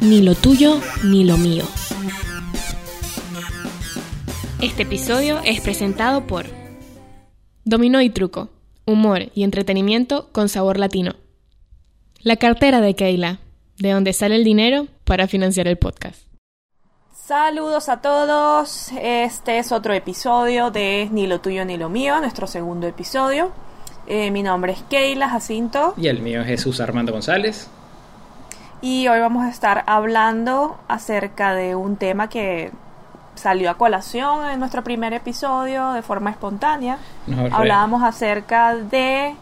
Ni lo tuyo ni lo mío. Este episodio es presentado por Dominó y Truco, humor y entretenimiento con sabor latino. La cartera de Keila, de donde sale el dinero para financiar el podcast. Saludos a todos, este es otro episodio de Ni lo tuyo ni lo mío, nuestro segundo episodio. Eh, mi nombre es Keila Jacinto Y el mío es Jesús Armando González. y hoy vamos a estar hablando acerca de un tema que salió a colación en nuestro primer episodio de forma espontánea. Re- Hablábamos acerca de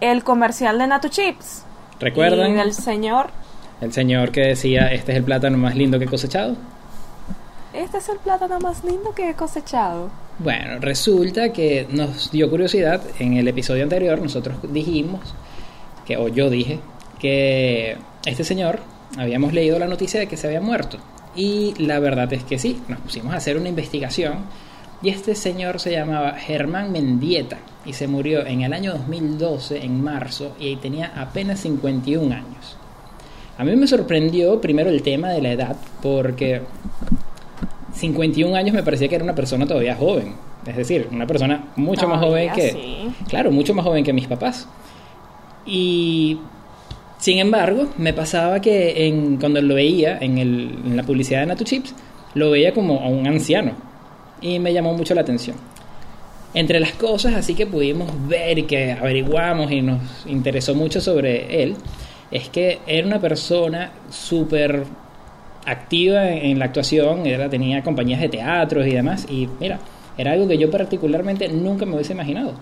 el comercial de Natu Chips. ¿Recuerdan? Y del señor, El señor que decía, este es el plátano más lindo que he cosechado. Este es el plátano más lindo que he cosechado. Bueno, resulta que nos dio curiosidad. En el episodio anterior nosotros dijimos, que, o yo dije, que este señor habíamos leído la noticia de que se había muerto. Y la verdad es que sí, nos pusimos a hacer una investigación. Y este señor se llamaba Germán Mendieta y se murió en el año 2012, en marzo, y tenía apenas 51 años. A mí me sorprendió primero el tema de la edad, porque 51 años me parecía que era una persona todavía joven. Es decir, una persona mucho más joven que... sí. Claro, mucho más joven que mis papás. Y... Sin embargo, me pasaba que en, cuando lo veía en, el- en la publicidad de Natu Chips, lo veía como a un anciano. Y me llamó mucho la atención. Entre las cosas así que pudimos ver y que averiguamos y nos interesó mucho sobre él, es que era una persona súper activa en, la actuación, era, tenía compañías de teatros y demás, y mira, era algo que yo particularmente nunca me hubiese imaginado.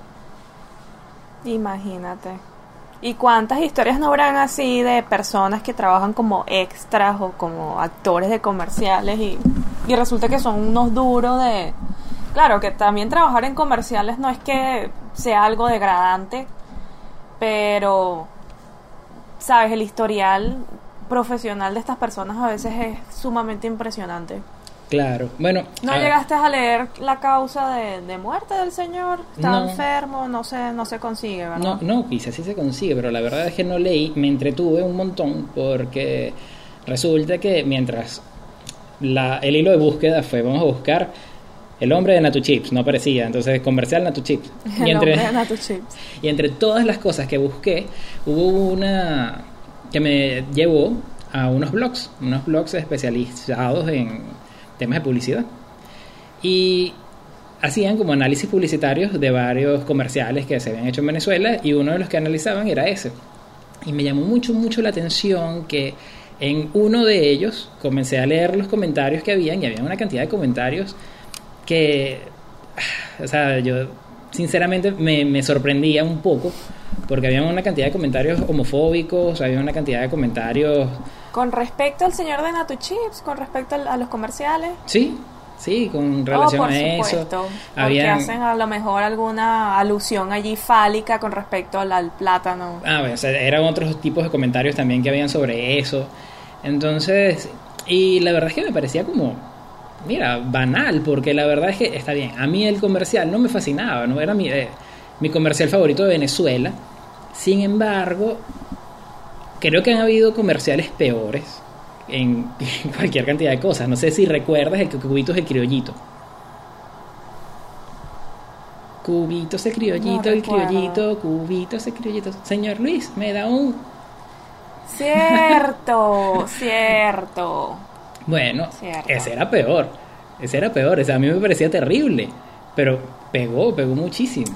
Imagínate. ¿Y cuántas historias no habrán así de personas que trabajan como extras o como actores de comerciales y, y resulta que son unos duros de... Claro, que también trabajar en comerciales no es que sea algo degradante, pero, sabes, el historial profesional de estas personas a veces es sumamente impresionante. Claro, bueno, ¿No a- llegaste a leer la causa de, de muerte del señor? ¿Está No. enfermo? No se, no se consigue, ¿verdad? No, no, quizás sí se consigue, pero la verdad es que no leí, me entretuve un montón porque resulta que mientras la, el hilo de búsqueda fue, vamos a buscar el hombre de Natu Chips, no aparecía, entonces comercial Natu Chips. El Y entre, nombre de Natu Chips. y entre todas las cosas que busqué, hubo una que me llevó a unos blogs, unos blogs especializados en temas de publicidad. Y hacían como análisis publicitarios de varios comerciales que se habían hecho en Venezuela y uno de los que analizaban era ese. Y me llamó mucho, mucho la atención que en uno de ellos comencé a leer los comentarios que habían y había una cantidad de comentarios que, o sea, yo sinceramente me, me sorprendía un poco porque había una cantidad de comentarios homofóbicos, había una cantidad de comentarios, Con respecto al señor de Natu Chips, con respecto a los comerciales. sí, sí, con relación oh, por a eso. supuesto. Porque Habían- hacen a lo mejor alguna alusión allí fálica con respecto al, al plátano. Ah, bueno, o sea, eran otros tipos de comentarios también que habían sobre eso. Entonces, y la verdad es que me parecía como, mira, banal, porque la verdad es que está bien. A mí el comercial no me fascinaba, no era mi, eh, mi comercial favorito de Venezuela. Sin embargo, creo que han habido comerciales peores en, en cualquier cantidad de cosas. No sé si recuerdas el que Cubitos el criollito. Cubitos el criollito, el criollito, cubitos el criollito. Señor Luis, me da un Cierto, cierto. Bueno, Cierto. ese era peor. Ese era peor. Ese a mí me parecía terrible. Pero pegó, pegó muchísimo.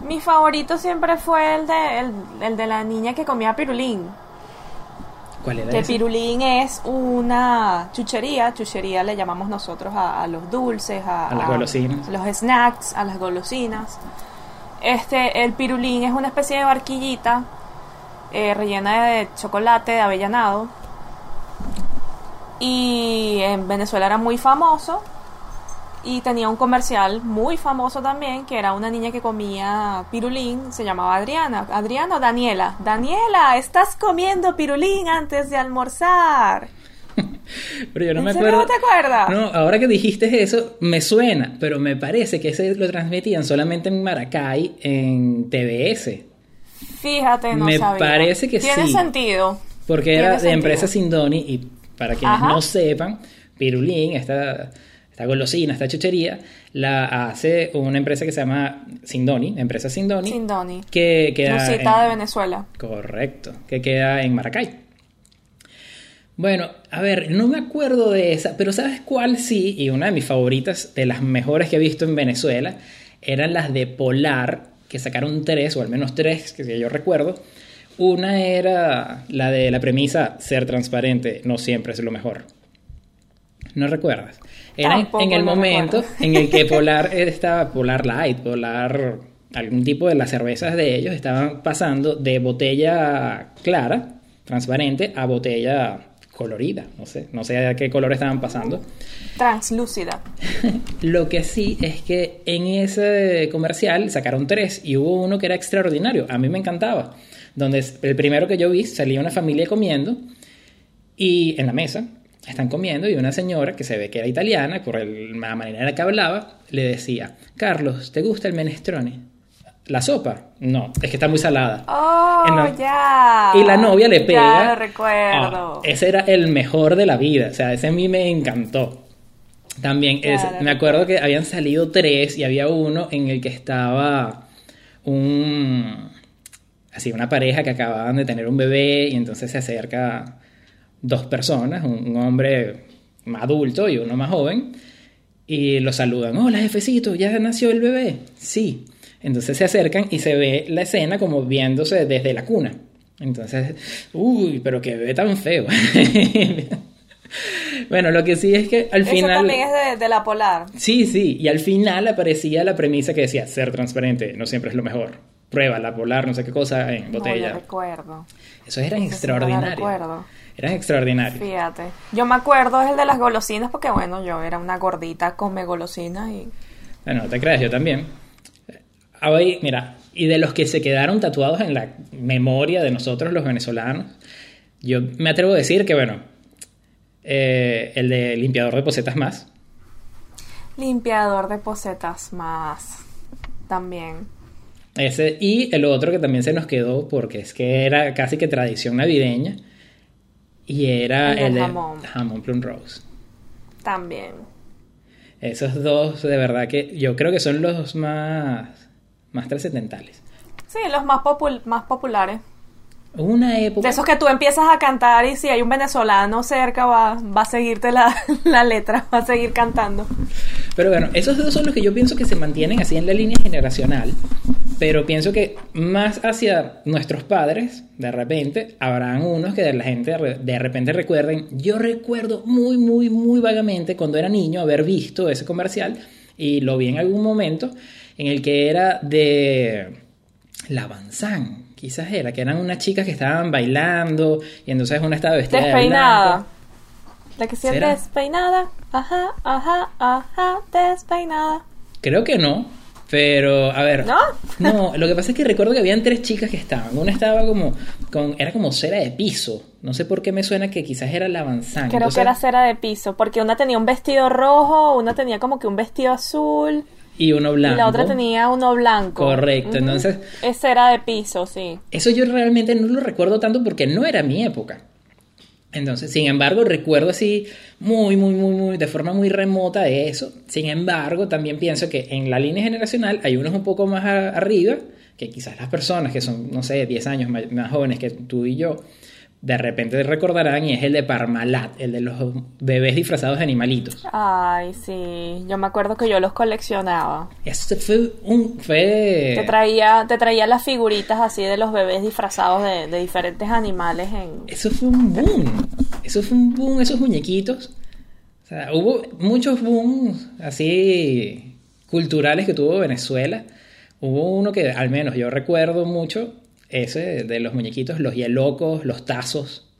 Mi favorito siempre fue el de, el, el de la niña que comía pirulín. ¿Cuál era Que ese? pirulín es una chuchería, chuchería le llamamos nosotros a, a los dulces, a, A las golosinas. los snacks, a las golosinas. Este, el pirulín es una especie de barquillita eh, rellena de chocolate, de avellanado. Y en Venezuela era muy famoso. Y tenía un comercial muy famoso también, que era una niña que comía pirulín, se llamaba Adriana. Adriana o Daniela. Daniela, estás comiendo pirulín antes de almorzar. Pero yo no ¿En me acuerdo. no te acuerdas? No, ahora que dijiste eso, me suena, pero me parece que ese lo transmitían solamente en Maracay, en TBS. Fíjate, no Me sabía. parece que Tiene sí. sentido. Porque Tiene era de sentido. empresa Sindoni y para quienes Ajá. no sepan, Pirulín, esta, esta golosina, esta chuchería, la hace una empresa que se llama Sindoni, empresa Sindoni, Sindoni. que queda en- de Venezuela. Correcto, que queda en Maracay. Bueno, a ver, no me acuerdo de esa, pero ¿sabes cuál sí? Y una de mis favoritas, de las mejores que he visto en Venezuela, eran las de Polar, que sacaron tres, o al menos tres, que yo recuerdo. Una era la de la premisa, ser transparente no siempre es lo mejor. ¿No recuerdas? Era en- Tampoco en el momento recuerdo. en el que Polar estaba, Polar Light, Polar, algún tipo de las cervezas de ellos estaban pasando de botella clara, transparente, a botella colorida. No sé, no sé a qué color estaban pasando. Translúcida. Lo que sí es que en ese comercial sacaron tres y hubo uno que era extraordinario. A mí me encantaba. Donde es- el primero que yo vi salía una familia comiendo y en la mesa están comiendo y una señora que se ve que era italiana, por el- la manera en la que hablaba, le decía, Carlos, ¿te gusta el menestrone? ¿La sopa? No, es que está muy salada. Oh, la- ya. Y la novia le pega. Ya lo recuerdo. Ah, ese era el mejor de la vida. O sea, ese a mí me encantó. También, Claro. me acuerdo que habían salido tres y había uno en el que estaba un. Así, una pareja que acababan de tener un bebé y entonces se acerca dos personas, un, un hombre más adulto y uno más joven, y lo saludan. Hola, jefecito, ¿ya nació el bebé? Sí. Entonces se acercan y se ve la escena como viéndose desde la cuna. Entonces, uy, pero qué bebé tan feo. bueno, lo que sí es que al Eso final... también es de, de la Polar. Sí, sí, y al final aparecía la premisa que decía, ser transparente no siempre es lo mejor. Prueba la polar, no sé qué cosa, en No botella. lo recuerdo. Esos eran Ese sí no extraordinarios. recuerdo. eran extraordinarios. Fíjate. Yo me acuerdo es el de las golosinas porque, bueno, yo era una gordita come golosinas y... Bueno, no te creas, yo también. Hoy, mira, y de los que se quedaron tatuados en la memoria de nosotros los venezolanos, yo me atrevo a decir que, bueno, eh, el de limpiador de posetas más, Limpiador de posetas más. También. Ese, y el otro que también se nos quedó porque es que era casi que tradición navideña, y era El el, de jamón. jamón plum rose. También. Esos dos, de verdad que yo creo que son los más, más trascendentales. Sí, los más, popul- más populares. Una época... De esos que tú empiezas a cantar y si hay un venezolano cerca va, va a seguirte la, la letra, va a seguir cantando. Pero bueno, esos dos son los que yo pienso que se mantienen así en la línea generacional. Pero pienso que más hacia nuestros padres, de repente, habrán unos que de la gente de repente recuerden. Yo recuerdo muy, muy, muy vagamente cuando era niño haber visto ese comercial y lo vi en algún momento en el que era de la Banzán, quizás era, que eran unas chicas que estaban bailando y entonces una estaba vestida de Despeinada. blanco. La que ¿Será? despeinada. Ajá, ajá, ajá, despeinada. Creo que no, pero a ver. ¿No? No, lo que pasa es que recuerdo que habían tres chicas que estaban. Una estaba como con era como cera de piso. No sé por qué me suena que quizás era la avanzada. Creo que era cera de piso, porque una tenía un vestido rojo, una tenía como que un vestido azul y uno blanco. y la otra tenía uno blanco. Correcto, Ujú. entonces- Es cera de piso, sí. Eso yo realmente no lo recuerdo tanto porque no era mi época. Entonces, sin embargo, recuerdo así muy, muy, muy, muy, de forma muy remota de eso. Sin embargo, también pienso que en la línea generacional hay unos un poco más a- arriba, que quizás las personas que son, no sé, 10 años más, jóvenes que tú y yo, de repente recordarán y es el de Parmalat, el de los bebés disfrazados de animalitos. Ay, sí. Yo me acuerdo que yo los coleccionaba. Eso fue un... Fue... Te traía, te traía las figuritas así de los bebés disfrazados de, de diferentes animales en... Eso fue un boom. Eso fue un boom, esos muñequitos. O sea, hubo muchos booms así culturales que tuvo Venezuela. Hubo uno que al menos yo recuerdo mucho, ese de los muñequitos, los hielocos, los tazos.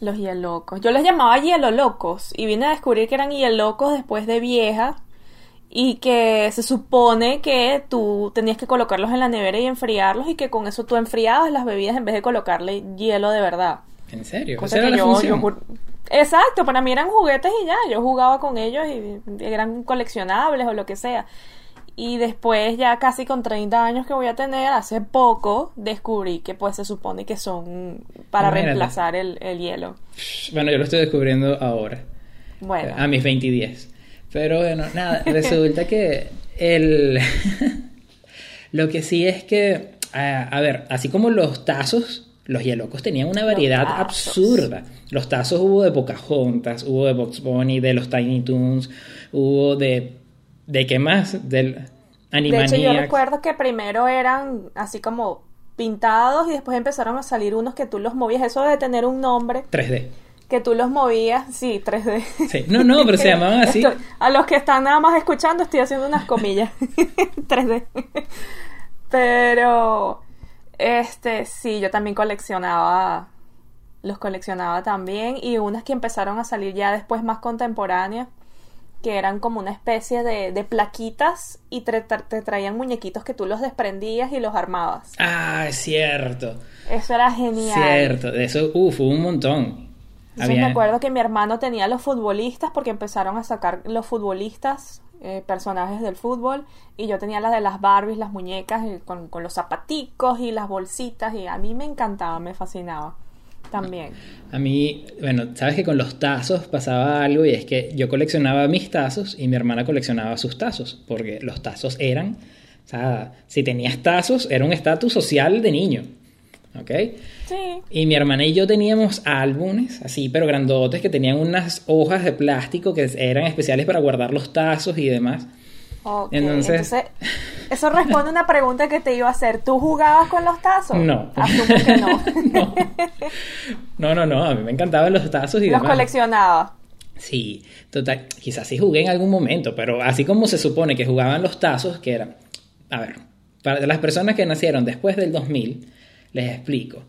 Los hielocos. Yo les llamaba hielo locos y vine a descubrir que eran hielocos después de vieja y que se supone que tú tenías que colocarlos en la nevera y enfriarlos y que con eso tú enfriabas las bebidas en vez de colocarle hielo de verdad. ¿En serio? Cosa Esa era que la yo- función. yo jur- Exacto, para mí eran juguetes y ya, yo jugaba con ellos y eran coleccionables o lo que sea. Y después, ya casi con 30 años que voy a tener, hace poco descubrí que pues se supone que son para Imagínate. reemplazar el, el hielo. Bueno, yo lo estoy descubriendo ahora. Bueno, A mis 20 y 10. Pero bueno, nada, resulta que el... lo que sí es que, a, a ver, así como los tazos, los hielocos tenían una variedad absurda. Los tazos hubo de Pocahontas, hubo de Box Bunny, de los Tiny Toons, hubo de... ¿De qué más? Del de hecho yo Animaniacs. recuerdo que primero eran así como pintados y después empezaron a salir unos que tú los movías. Eso de tener un nombre, 3D. que tú los movías, sí, 3D. Sí. No, no, pero se llamaban así. Estoy- a los que están nada más escuchando estoy haciendo unas comillas 3D. Pero este sí, yo también coleccionaba los coleccionaba también y unas que empezaron a salir ya después más contemporáneas que eran como una especie de, de plaquitas y te, tra- te traían muñequitos que tú los desprendías y los armabas. Ah, es cierto. Eso era genial. Cierto. De eso, uff, un montón. Entonces me acuerdo que mi hermano tenía los futbolistas porque empezaron a sacar los futbolistas, eh, personajes del fútbol, y yo tenía las de las Barbies, las muñecas, y con, con los zapaticos y las bolsitas, y a mí me encantaba, me fascinaba también. A mí, bueno, sabes que con los tazos pasaba algo y es que yo coleccionaba mis tazos y mi hermana coleccionaba sus tazos, porque los tazos eran, o sea, si tenías tazos era un estatus social de niño, ¿ok? Sí, Y mi hermana y yo teníamos álbumes así, pero grandotes, que tenían unas hojas de plástico que eran especiales para guardar los tazos y demás. Ok. Entonces- Entonces, eso responde a una pregunta que te iba a hacer. ¿Tú jugabas con los tazos? No. Asumo que no. no. no, no, no, a mí me encantaban los tazos y los demás. coleccionaba. Sí, total, quizás sí jugué en algún momento, pero así como se supone que jugaban los tazos, que eran, a ver, para las personas que nacieron después del 2000, les explico.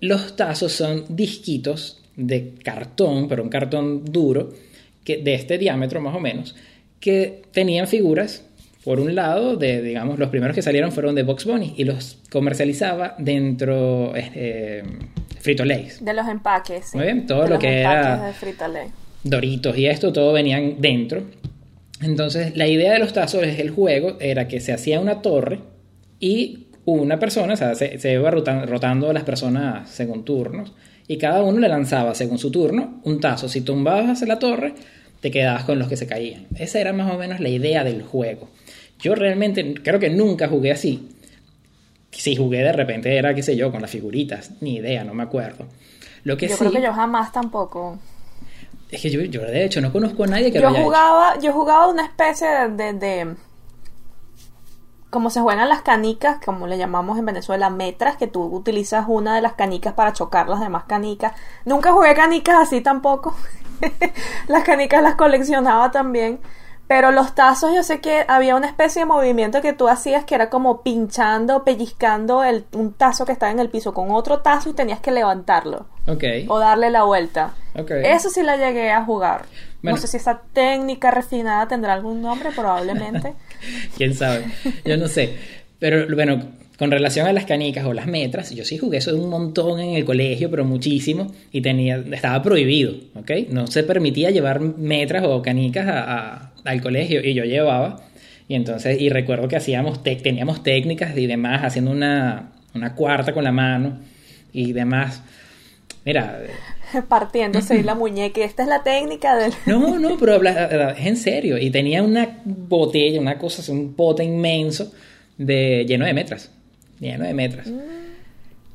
Los tazos son disquitos de cartón, pero un cartón duro, que, de este diámetro más o menos, que tenían figuras, por un lado, de, digamos, los primeros que salieron fueron de Box Bunny y los comercializaba dentro eh, Frito Lays. De los empaques. sí. Muy bien, todo De lo los que era- de Frito-Lay. Doritos y esto, todo venían dentro. Entonces, la idea de los tazos del juego era que se hacía una torre y una persona, o sea, se, se iba rotan- rotando las personas según turnos, y cada uno le lanzaba, según su turno, un tazo. Si tumbabas la torre, te quedabas con los que se caían. Esa era más o menos la idea del juego. Yo realmente creo que nunca jugué así. Si jugué de repente era, qué sé yo, con las figuritas, ni idea, no me acuerdo. Lo que Yo sí, creo que yo jamás tampoco. es que yo, yo de hecho no conozco a nadie que Yo lo haya hecho. jugaba, yo jugaba una especie de, de, de- como se juegan las canicas, como le llamamos en Venezuela, metras, que tú utilizas una de las canicas para chocar las demás canicas. Nunca jugué canicas así tampoco. las canicas las coleccionaba también. Pero los tazos, yo sé que había una especie de movimiento que tú hacías que era como pinchando, pellizcando el, un tazo que estaba en el piso con otro tazo y tenías que levantarlo Ok. o darle la vuelta. Eso sí la llegué a jugar. Bueno. No sé si esa técnica refinada tendrá algún nombre, probablemente. ¿Quién sabe? Yo no sé. Pero bueno, con relación a las canicas o las metras, yo sí jugué eso un montón en el colegio, pero muchísimo, y tenía, estaba prohibido, ¿ok? No se permitía llevar metras o canicas a- a- al colegio, y yo llevaba. Y entonces, y recuerdo que hacíamos, teníamos técnicas y demás, haciendo una, una cuarta con la mano y demás. Mira, Partiéndose la muñeca. Esta es la técnica del... No, no, pero es en serio. Y tenía una botella, una cosa, un pote inmenso de lleno de metras. Lleno de metras.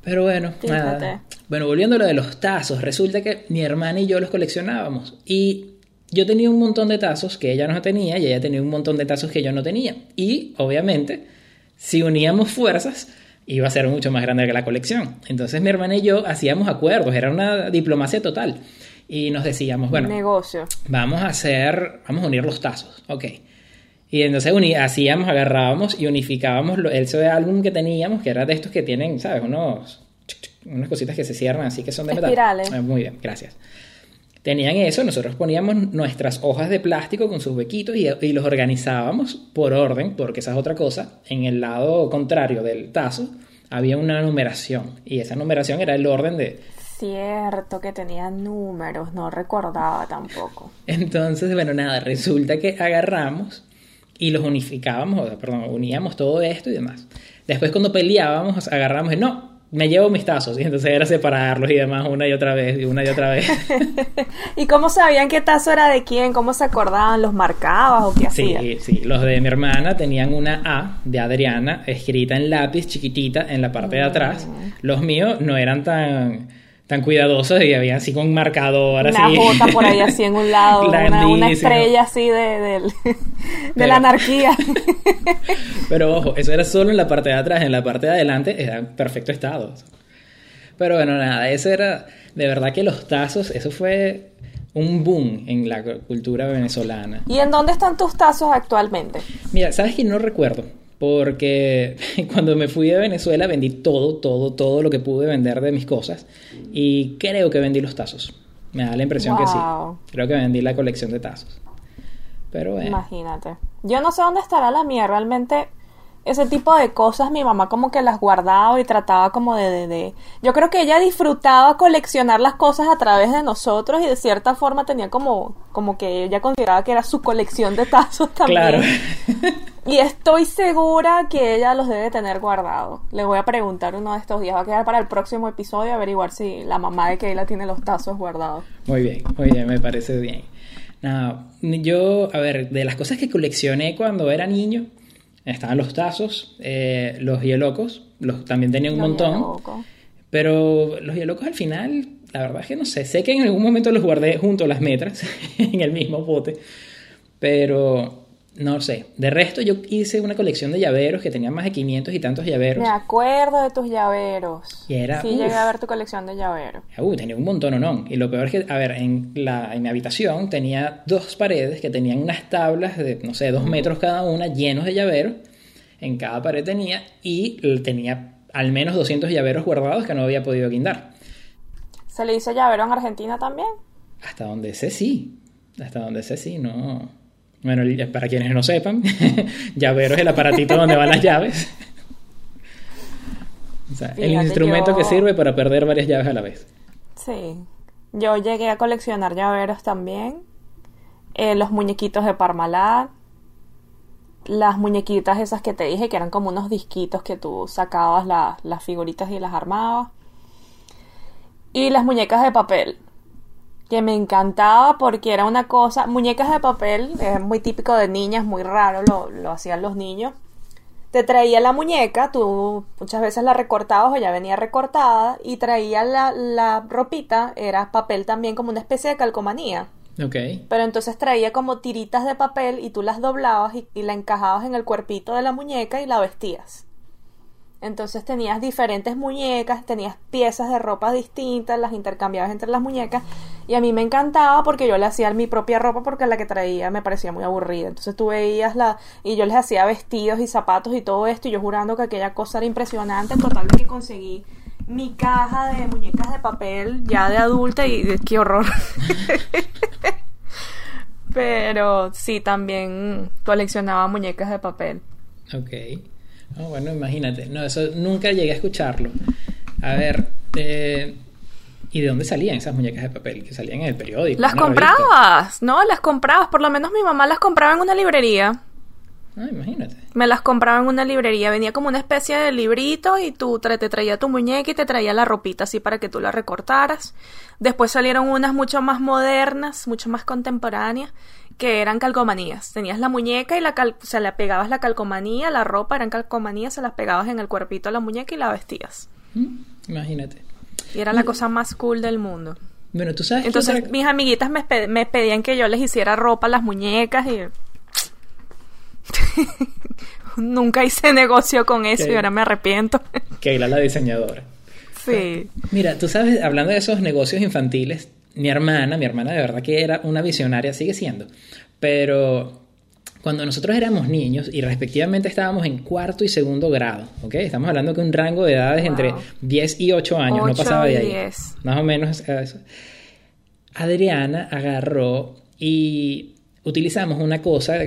Pero bueno, nada. Bueno, volviendo a lo de los tazos, resulta que mi hermana y yo los coleccionábamos. Y yo tenía un montón de tazos que ella no tenía y ella tenía un montón de tazos que yo no tenía. Y obviamente, si uníamos fuerzas, iba a ser mucho más grande que la colección. Entonces mi hermana y yo hacíamos acuerdos, era una diplomacia total. Y nos decíamos, bueno, negocio. vamos a hacer, vamos a unir los tazos, ok. Y entonces hacíamos, agarrábamos y unificábamos lo- el ese álbum que teníamos, que era de estos que tienen, ¿sabes? Unos, unas cositas que se cierran así que son de metal. Espirales. Ah, muy bien, gracias. Tenían eso, nosotros poníamos nuestras hojas de plástico con sus huequitos y, y los organizábamos por orden, porque esa es otra cosa. En el lado contrario del tazo había una numeración y esa numeración era el orden de, Cierto que tenía números, no recordaba tampoco. Entonces, bueno, nada, resulta que agarramos y los unificábamos, perdón, uníamos todo esto y demás. Después cuando peleábamos, agarramos y no, me llevo mis tazos y entonces era separarlos y demás una y otra vez y una y otra vez. ¿Y cómo sabían qué tazo era de quién? ¿Cómo se acordaban? ¿Los marcabas o qué hacían? Sí, sí, los de mi hermana tenían una A de Adriana escrita en lápiz chiquitita en la parte de atrás. Mm. Los míos no eran tan tan cuidadosos y había así con marcador una así. bota por ahí así en un lado, una, una estrella así de, de Pero- la anarquía. Pero ojo, eso era solo en la parte de atrás, en la parte de adelante era en perfecto estado. Pero bueno, nada, eso era, de verdad que los tazos, eso fue un boom en la cultura venezolana. ¿Y en dónde están tus tazos actualmente? Mira, ¿sabes que no recuerdo? Porque cuando me fui de Venezuela vendí todo, todo, todo lo que pude vender de mis cosas y creo que vendí los tazos. Me da la impresión que sí. Creo que vendí la colección de tazos. Pero bueno. Imagínate. Yo no sé dónde estará la mía. Realmente ese tipo de cosas mi mamá como que las guardaba y trataba como de, de, de- Yo creo que ella disfrutaba coleccionar las cosas a través de nosotros y de cierta forma tenía como, como que ella consideraba que era su colección de tazos también. Claro. Y estoy segura que ella los debe tener guardados. Le voy a preguntar uno de estos días. Va a quedar para el próximo episodio averiguar si la mamá de Keila tiene los tazos guardados. Muy bien, muy bien, me parece bien. Nada, yo, a ver, de las cosas que coleccioné cuando era niño, estaban los tazos, eh, los hielocos, los, también tenía un Los montón. hielocos. Pero los hielocos al final, la verdad es que no sé. Sé que en algún momento los guardé junto a las metras, en el mismo bote. Pero no sé. De resto, yo hice una colección de llaveros que tenía más de 500 y tantos llaveros. Me acuerdo de tus llaveros. Y era- Sí, uf. llegué a ver tu colección de llaveros. Uh, tenía un montón o no. Y lo peor es que, a ver, en, la, en mi habitación tenía dos paredes que tenían unas tablas de, no sé, dos metros cada una, llenos de llaveros. En cada pared tenía, y tenía al menos 200 llaveros guardados que no había podido guindar. ¿Se le dice llavero en Argentina también? Hasta donde sé, sí. Hasta donde sé, sí, no. Bueno, para quienes no sepan, llavero es el aparatito donde van las llaves. O sea, el instrumento yo- que sirve para perder varias llaves a la vez. Sí. Yo llegué a coleccionar llaveros también. Eh, los muñequitos de Parmalat. Las muñequitas esas que te dije que eran como unos disquitos que tú sacabas la- las figuritas y las armabas. Y las muñecas de papel. Que me encantaba porque era una cosa. Muñecas de papel, es muy típico de niñas, muy raro, lo, lo hacían los niños. Te traía la muñeca, tú muchas veces la recortabas o ya venía recortada y traía la, la ropita, era papel también como una especie de calcomanía. Ok. Pero entonces traía como tiritas de papel y tú las doblabas y, y la encajabas en el cuerpito de la muñeca y la vestías. Entonces tenías diferentes muñecas, tenías piezas de ropa distintas, las intercambiabas entre las muñecas y a mí me encantaba porque yo le hacía mi propia ropa porque la que traía me parecía muy aburrida. Entonces tú veías la y yo les hacía vestidos y zapatos y todo esto y yo jurando que aquella cosa era impresionante, total que conseguí mi caja de muñecas de papel ya de adulta y qué horror. Pero sí, también coleccionaba muñecas de papel. Ok. Ah, bueno, imagínate. No, eso nunca llegué a escucharlo. A ver, eh, ¿y de dónde salían esas muñecas de papel? Que salían en el periódico. Las revista. comprabas, ¿no? Las comprabas. Por lo menos mi mamá las compraba en una librería. Ah, imagínate. Me las compraba en una librería. Venía como una especie de librito y tú tra- te traía tu muñeca y te traía la ropita así para que tú la recortaras. Después salieron unas mucho más modernas, mucho más contemporáneas, que eran calcomanías. Tenías la muñeca y la cal- o sea, le pegabas la calcomanía, la ropa eran calcomanías, se las pegabas en el cuerpito a la muñeca y la vestías. Mm, Imagínate. Y era la cosa más cool del mundo. Bueno, tú sabes que Entonces otra- mis amiguitas me, pe- me pedían que yo les hiciera ropa a las muñecas y... Nunca hice negocio con eso y ahora me arrepiento. Keila, la diseñadora. sí. Mira, tú sabes, hablando de esos negocios infantiles, mi hermana, mi hermana de verdad que era una visionaria, sigue siendo, pero cuando nosotros éramos niños y respectivamente estábamos en cuarto y segundo grado, ¿ok? Estamos hablando que un rango de edades Wow. entre 10 y 8 años, no pasaba de ahí. 10. Más o menos eso. Adriana agarró y utilizamos una cosa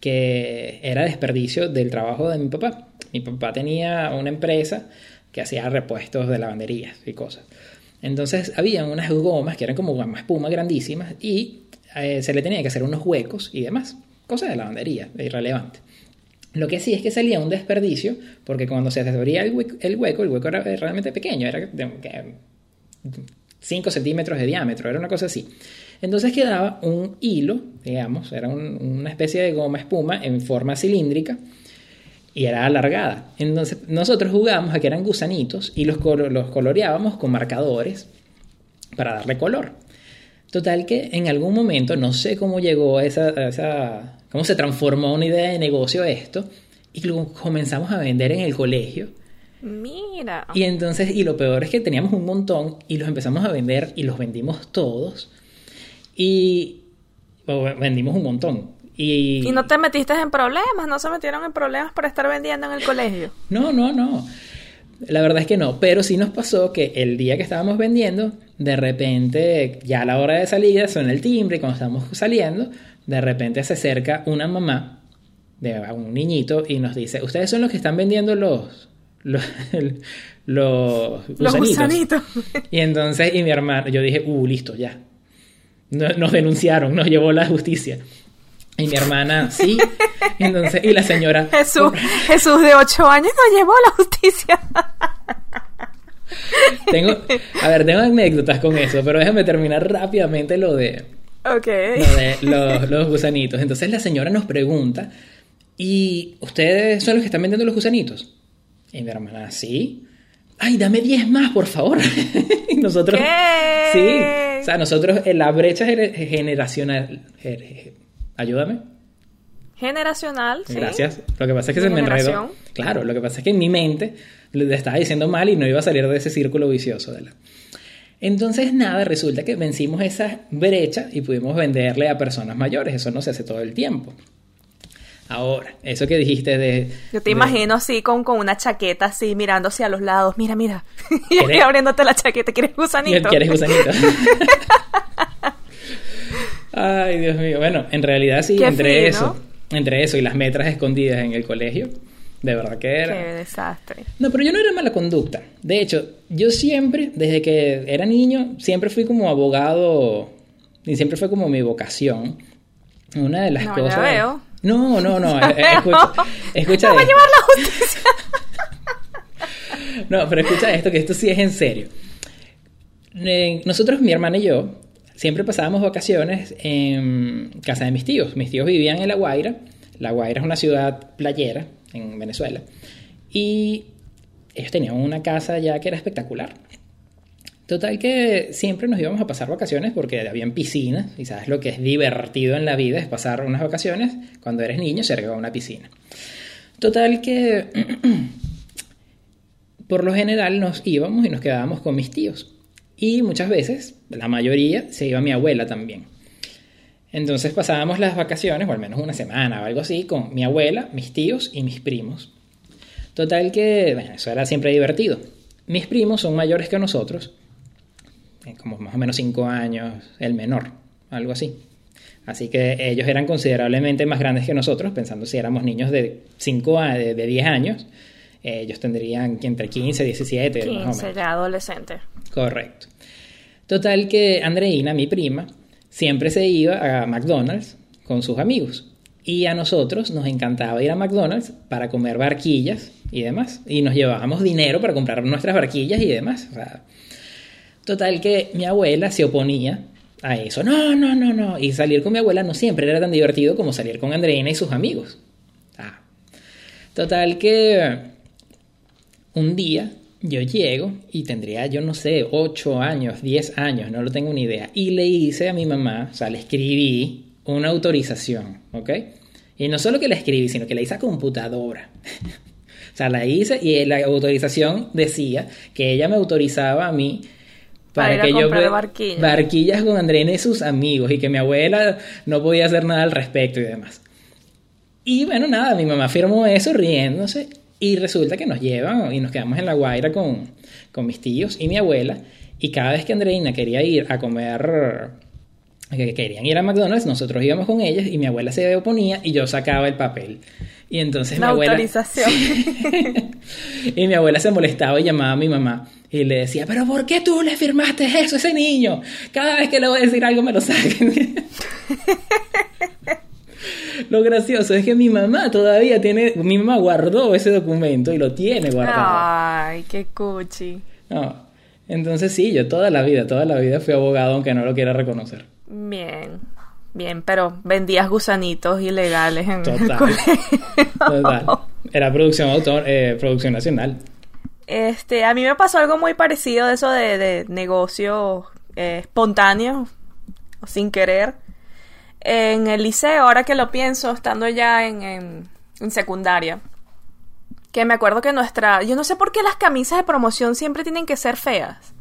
que era desperdicio del trabajo de mi papá. Mi papá tenía una empresa que hacía repuestos de lavanderías y cosas. Entonces había unas gomas que eran como goma espuma grandísimas y eh, se le tenía que hacer unos huecos y demás. Cosa de lavandería, irrelevante. Lo que sí es que salía un desperdicio, porque cuando se abría el hueco, el hueco, el hueco era realmente pequeño, era de 5 centímetros de diámetro, era una cosa así. Entonces quedaba un hilo, digamos, era una especie de goma espuma en forma cilíndrica y era alargada. Entonces nosotros jugábamos a que eran gusanitos y los, los coloreábamos con marcadores para darle color. Total que en algún momento, no sé cómo llegó esa, esa cómo se transformó una idea de negocio esto, y luego comenzamos a vender en el colegio. Mira. Y entonces, y lo peor es que teníamos un montón y los empezamos a vender y los vendimos todos. Y vendimos un montón. Y, y no te metiste en problemas, no se metieron en problemas por estar vendiendo en el colegio. No, no, no. La verdad es que no, pero sí nos pasó que el día que estábamos vendiendo, de repente, ya a la hora de salida, suena el timbre y cuando estamos saliendo, de repente se acerca una mamá de un niñito y nos dice, ustedes son los que están vendiendo los... Los, los, gusanitos. Y entonces, y mi hermano, yo dije, uh, listo, ya. Nos denunciaron, nos llevó la justicia. Y mi hermana, sí. Entonces, y la señora. Jesús, Jesús de ocho años nos llevó a la justicia. Tengo, a ver, tengo anécdotas con eso, pero déjame terminar rápidamente lo de, Ok. lo de los, los gusanitos. Entonces la señora nos pregunta, ¿y ustedes son los que están vendiendo los gusanitos? Y mi hermana, sí. Ay, dame 10 más, por favor. y nosotros. ¿Qué? Sí. O sea, nosotros en la brecha generacional. Ayúdame. Generacional, sí. Gracias. Lo que pasa es que ¿De se me enredó. Claro, lo que pasa es que en mi mente le estaba diciendo mal y no iba a salir de ese círculo vicioso. De la... Entonces, nada, resulta que vencimos esa brecha y pudimos venderle a personas mayores. Eso no se hace todo el tiempo. Ahora, eso que dijiste de... Yo te de- imagino así con, con una chaqueta así mirando hacia los lados. Mira, mira. Y ¿Quieres- abriéndote la chaqueta. ¿Quieres gusanito? ¿Quieres gusanito? Ay, Dios mío. Bueno, en realidad sí, Qué entre eso, entre eso y las metras escondidas en el colegio, de verdad que era. Qué desastre. No, pero yo no era mala conducta. De hecho, yo siempre, desde que era niño, siempre fui como abogado y siempre fue como mi vocación. Una de las No, cosas. veo. No, no, no. Eh, veo. escucha, escucha ¡No va a esto. llevar la justicia! No, pero escucha esto, que esto sí es en serio. Eh, Nosotros, mi hermana y yo, siempre pasábamos vacaciones en casa de mis tíos. Mis tíos vivían en La Guaira. La Guaira es una ciudad playera en Venezuela. Y ellos tenían una casa ya que era espectacular. Total que siempre nos íbamos a pasar vacaciones porque habían piscinas y sabes lo que es divertido en la vida es pasar unas vacaciones cuando eres niño cerca de una piscina. Total que por lo general nos íbamos y nos quedábamos con mis tíos. Y muchas veces, la mayoría, se iba mi abuela también. Entonces pasábamos las vacaciones, o al menos una semana o algo así, con mi abuela, mis tíos y mis primos. Total que, bueno, eso era siempre divertido. Mis primos son mayores que nosotros, eh, como más o menos 5 años, el menor, algo así. Así que ellos eran considerablemente más grandes que nosotros, pensando si éramos niños de 5 a de, de 10 años, eh, ellos tendrían entre 15 y 17, más o menos. 15, ya adolescente. Correcto. Total que Andreina, mi prima, siempre se iba a McDonald's con sus amigos. Y a nosotros nos encantaba ir a McDonald's para comer barquillas y demás. Y nos llevábamos dinero para comprar nuestras barquillas y demás. O sea, total que mi abuela se oponía a eso. No, no, no, no. Y salir con mi abuela no siempre era tan divertido como salir con Andreina y sus amigos. Ah. Total que un día yo llego y tendría, yo no sé, 8 años, 10 años, no lo tengo ni idea. Y le hice a mi mamá, o sea, le escribí una autorización, ¿ok? Y no solo que la escribí, sino que la hice a computadora. o sea, la hice y la autorización decía que ella me autorizaba a mí Para que yo barquillas. barquillas con Andreina y sus amigos y que mi abuela no podía hacer nada al respecto y demás. Y bueno, nada, mi mamá firmó eso riéndose y resulta que nos llevan y nos quedamos en La Guaira con, con mis tíos y mi abuela y cada vez que Andreina quería ir a comer, que querían ir a McDonald's, nosotros íbamos con ellas y mi abuela se oponía y yo sacaba el papel. Y entonces La mi abuela... autorización. y mi abuela se molestaba y llamaba a mi mamá y le decía, pero ¿por qué tú le firmaste eso a ese niño? Cada vez que le voy a decir algo me lo saquen. lo gracioso es que mi mamá todavía tiene, mi mamá guardó ese documento y lo tiene guardado. Ay, qué cuchi. No. Entonces sí, yo toda la vida, toda la vida fui abogado aunque no lo quiera reconocer. Bien, bien, pero vendías gusanitos ilegales en el Total. colegio. Total. Era producción autor, eh, producción nacional. Este, a mí me pasó algo muy parecido de eso de, de negocios eh, espontáneos, sin querer. En el liceo, ahora que lo pienso, estando ya en, en, secundaria, que me acuerdo que nuestra... Yo no sé por qué las camisas de promoción siempre tienen que ser feas.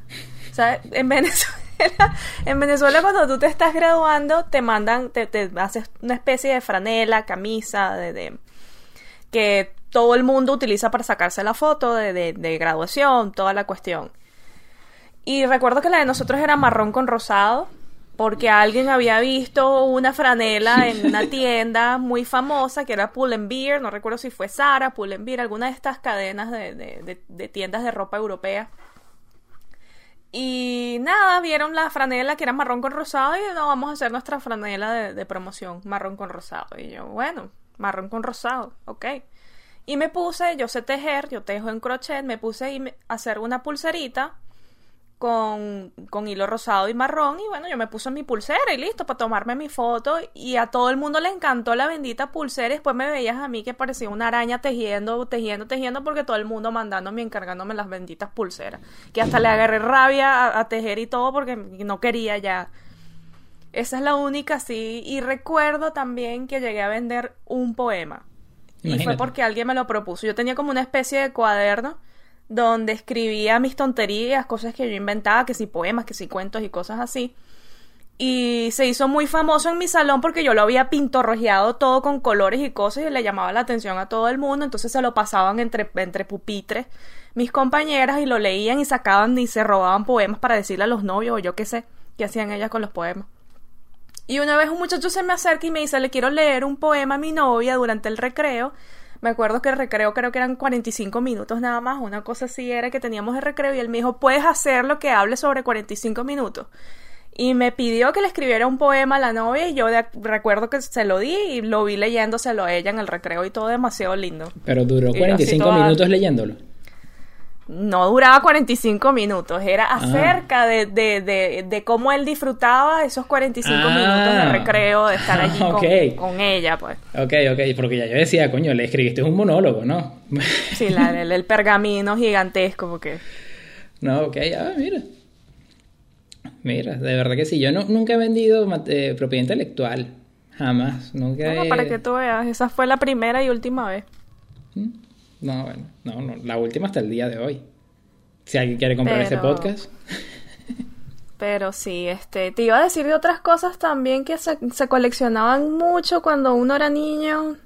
O sea, en Venezuela, en Venezuela cuando tú te estás graduando, te mandan, te, te haces una especie de franela, camisa, de, de que todo el mundo utiliza para sacarse la foto de, de, de graduación, toda la cuestión. Y recuerdo que la de nosotros era marrón con rosado, porque alguien había visto una franela en una tienda muy famosa que era Pull and Beer, no recuerdo si fue Sara, Pull and Beer, alguna de estas cadenas de, de, de, de tiendas de ropa europea. Y nada, vieron la franela que era marrón con rosado y no, vamos a hacer nuestra franela de, de promoción, marrón con rosado. Y yo, bueno, marrón con rosado, ok. Y me puse, yo sé tejer, yo tejo en crochet, me puse a hacer una pulserita con, con, hilo rosado y marrón. Y bueno, yo me puse mi pulsera y listo para tomarme mi foto. Y a todo el mundo le encantó la bendita pulsera. Y después me veías a mí que parecía una araña tejiendo, tejiendo, tejiendo, porque todo el mundo mandándome y encargándome las benditas pulseras. Que hasta le agarré rabia a, a tejer y todo porque no quería ya. Esa es la única, sí. Y recuerdo también que llegué a vender un poema. Imagínate. Y fue porque alguien me lo propuso. Yo tenía como una especie de cuaderno donde escribía mis tonterías, cosas que yo inventaba, que si poemas, que si cuentos y cosas así. Y se hizo muy famoso en mi salón porque yo lo había pintorrojeado todo con colores y cosas y le llamaba la atención a todo el mundo. Entonces se lo pasaban entre, entre pupitres mis compañeras y lo leían y sacaban y se robaban poemas para decirle a los novios o yo qué sé, qué hacían ellas con los poemas. Y una vez un muchacho se me acerca y me dice, le quiero leer un poema a mi novia durante el recreo. Me acuerdo que el recreo creo que eran 45 minutos nada más, una cosa así era que teníamos el recreo y él me dijo, puedes hacer lo que hable sobre 45 minutos. Y me pidió que le escribiera un poema a la novia y yo de, recuerdo que se lo di y lo vi leyéndoselo a ella en el recreo y todo demasiado lindo. Pero duró 45 toda... minutos leyéndolo no duraba 45 minutos, era acerca ah. de, de, de, de, cómo él disfrutaba esos 45 ah. minutos de recreo, de estar allí okay. con, con, ella, pues. Ok, ok, porque ya yo decía, coño, le escribiste un monólogo, ¿no? sí, la, el, el, pergamino gigantesco, porque... No, ok, ah, mira. Mira, de verdad que sí, yo no, nunca he vendido eh, propiedad intelectual, jamás, nunca he... para que tú veas, esa fue la primera y última vez. ¿Mm? No, bueno, no, no, la última hasta el día de hoy. Si alguien quiere comprar pero, ese podcast. Pero sí, este, te iba a decir de otras cosas también que se, se, coleccionaban mucho cuando uno era niño.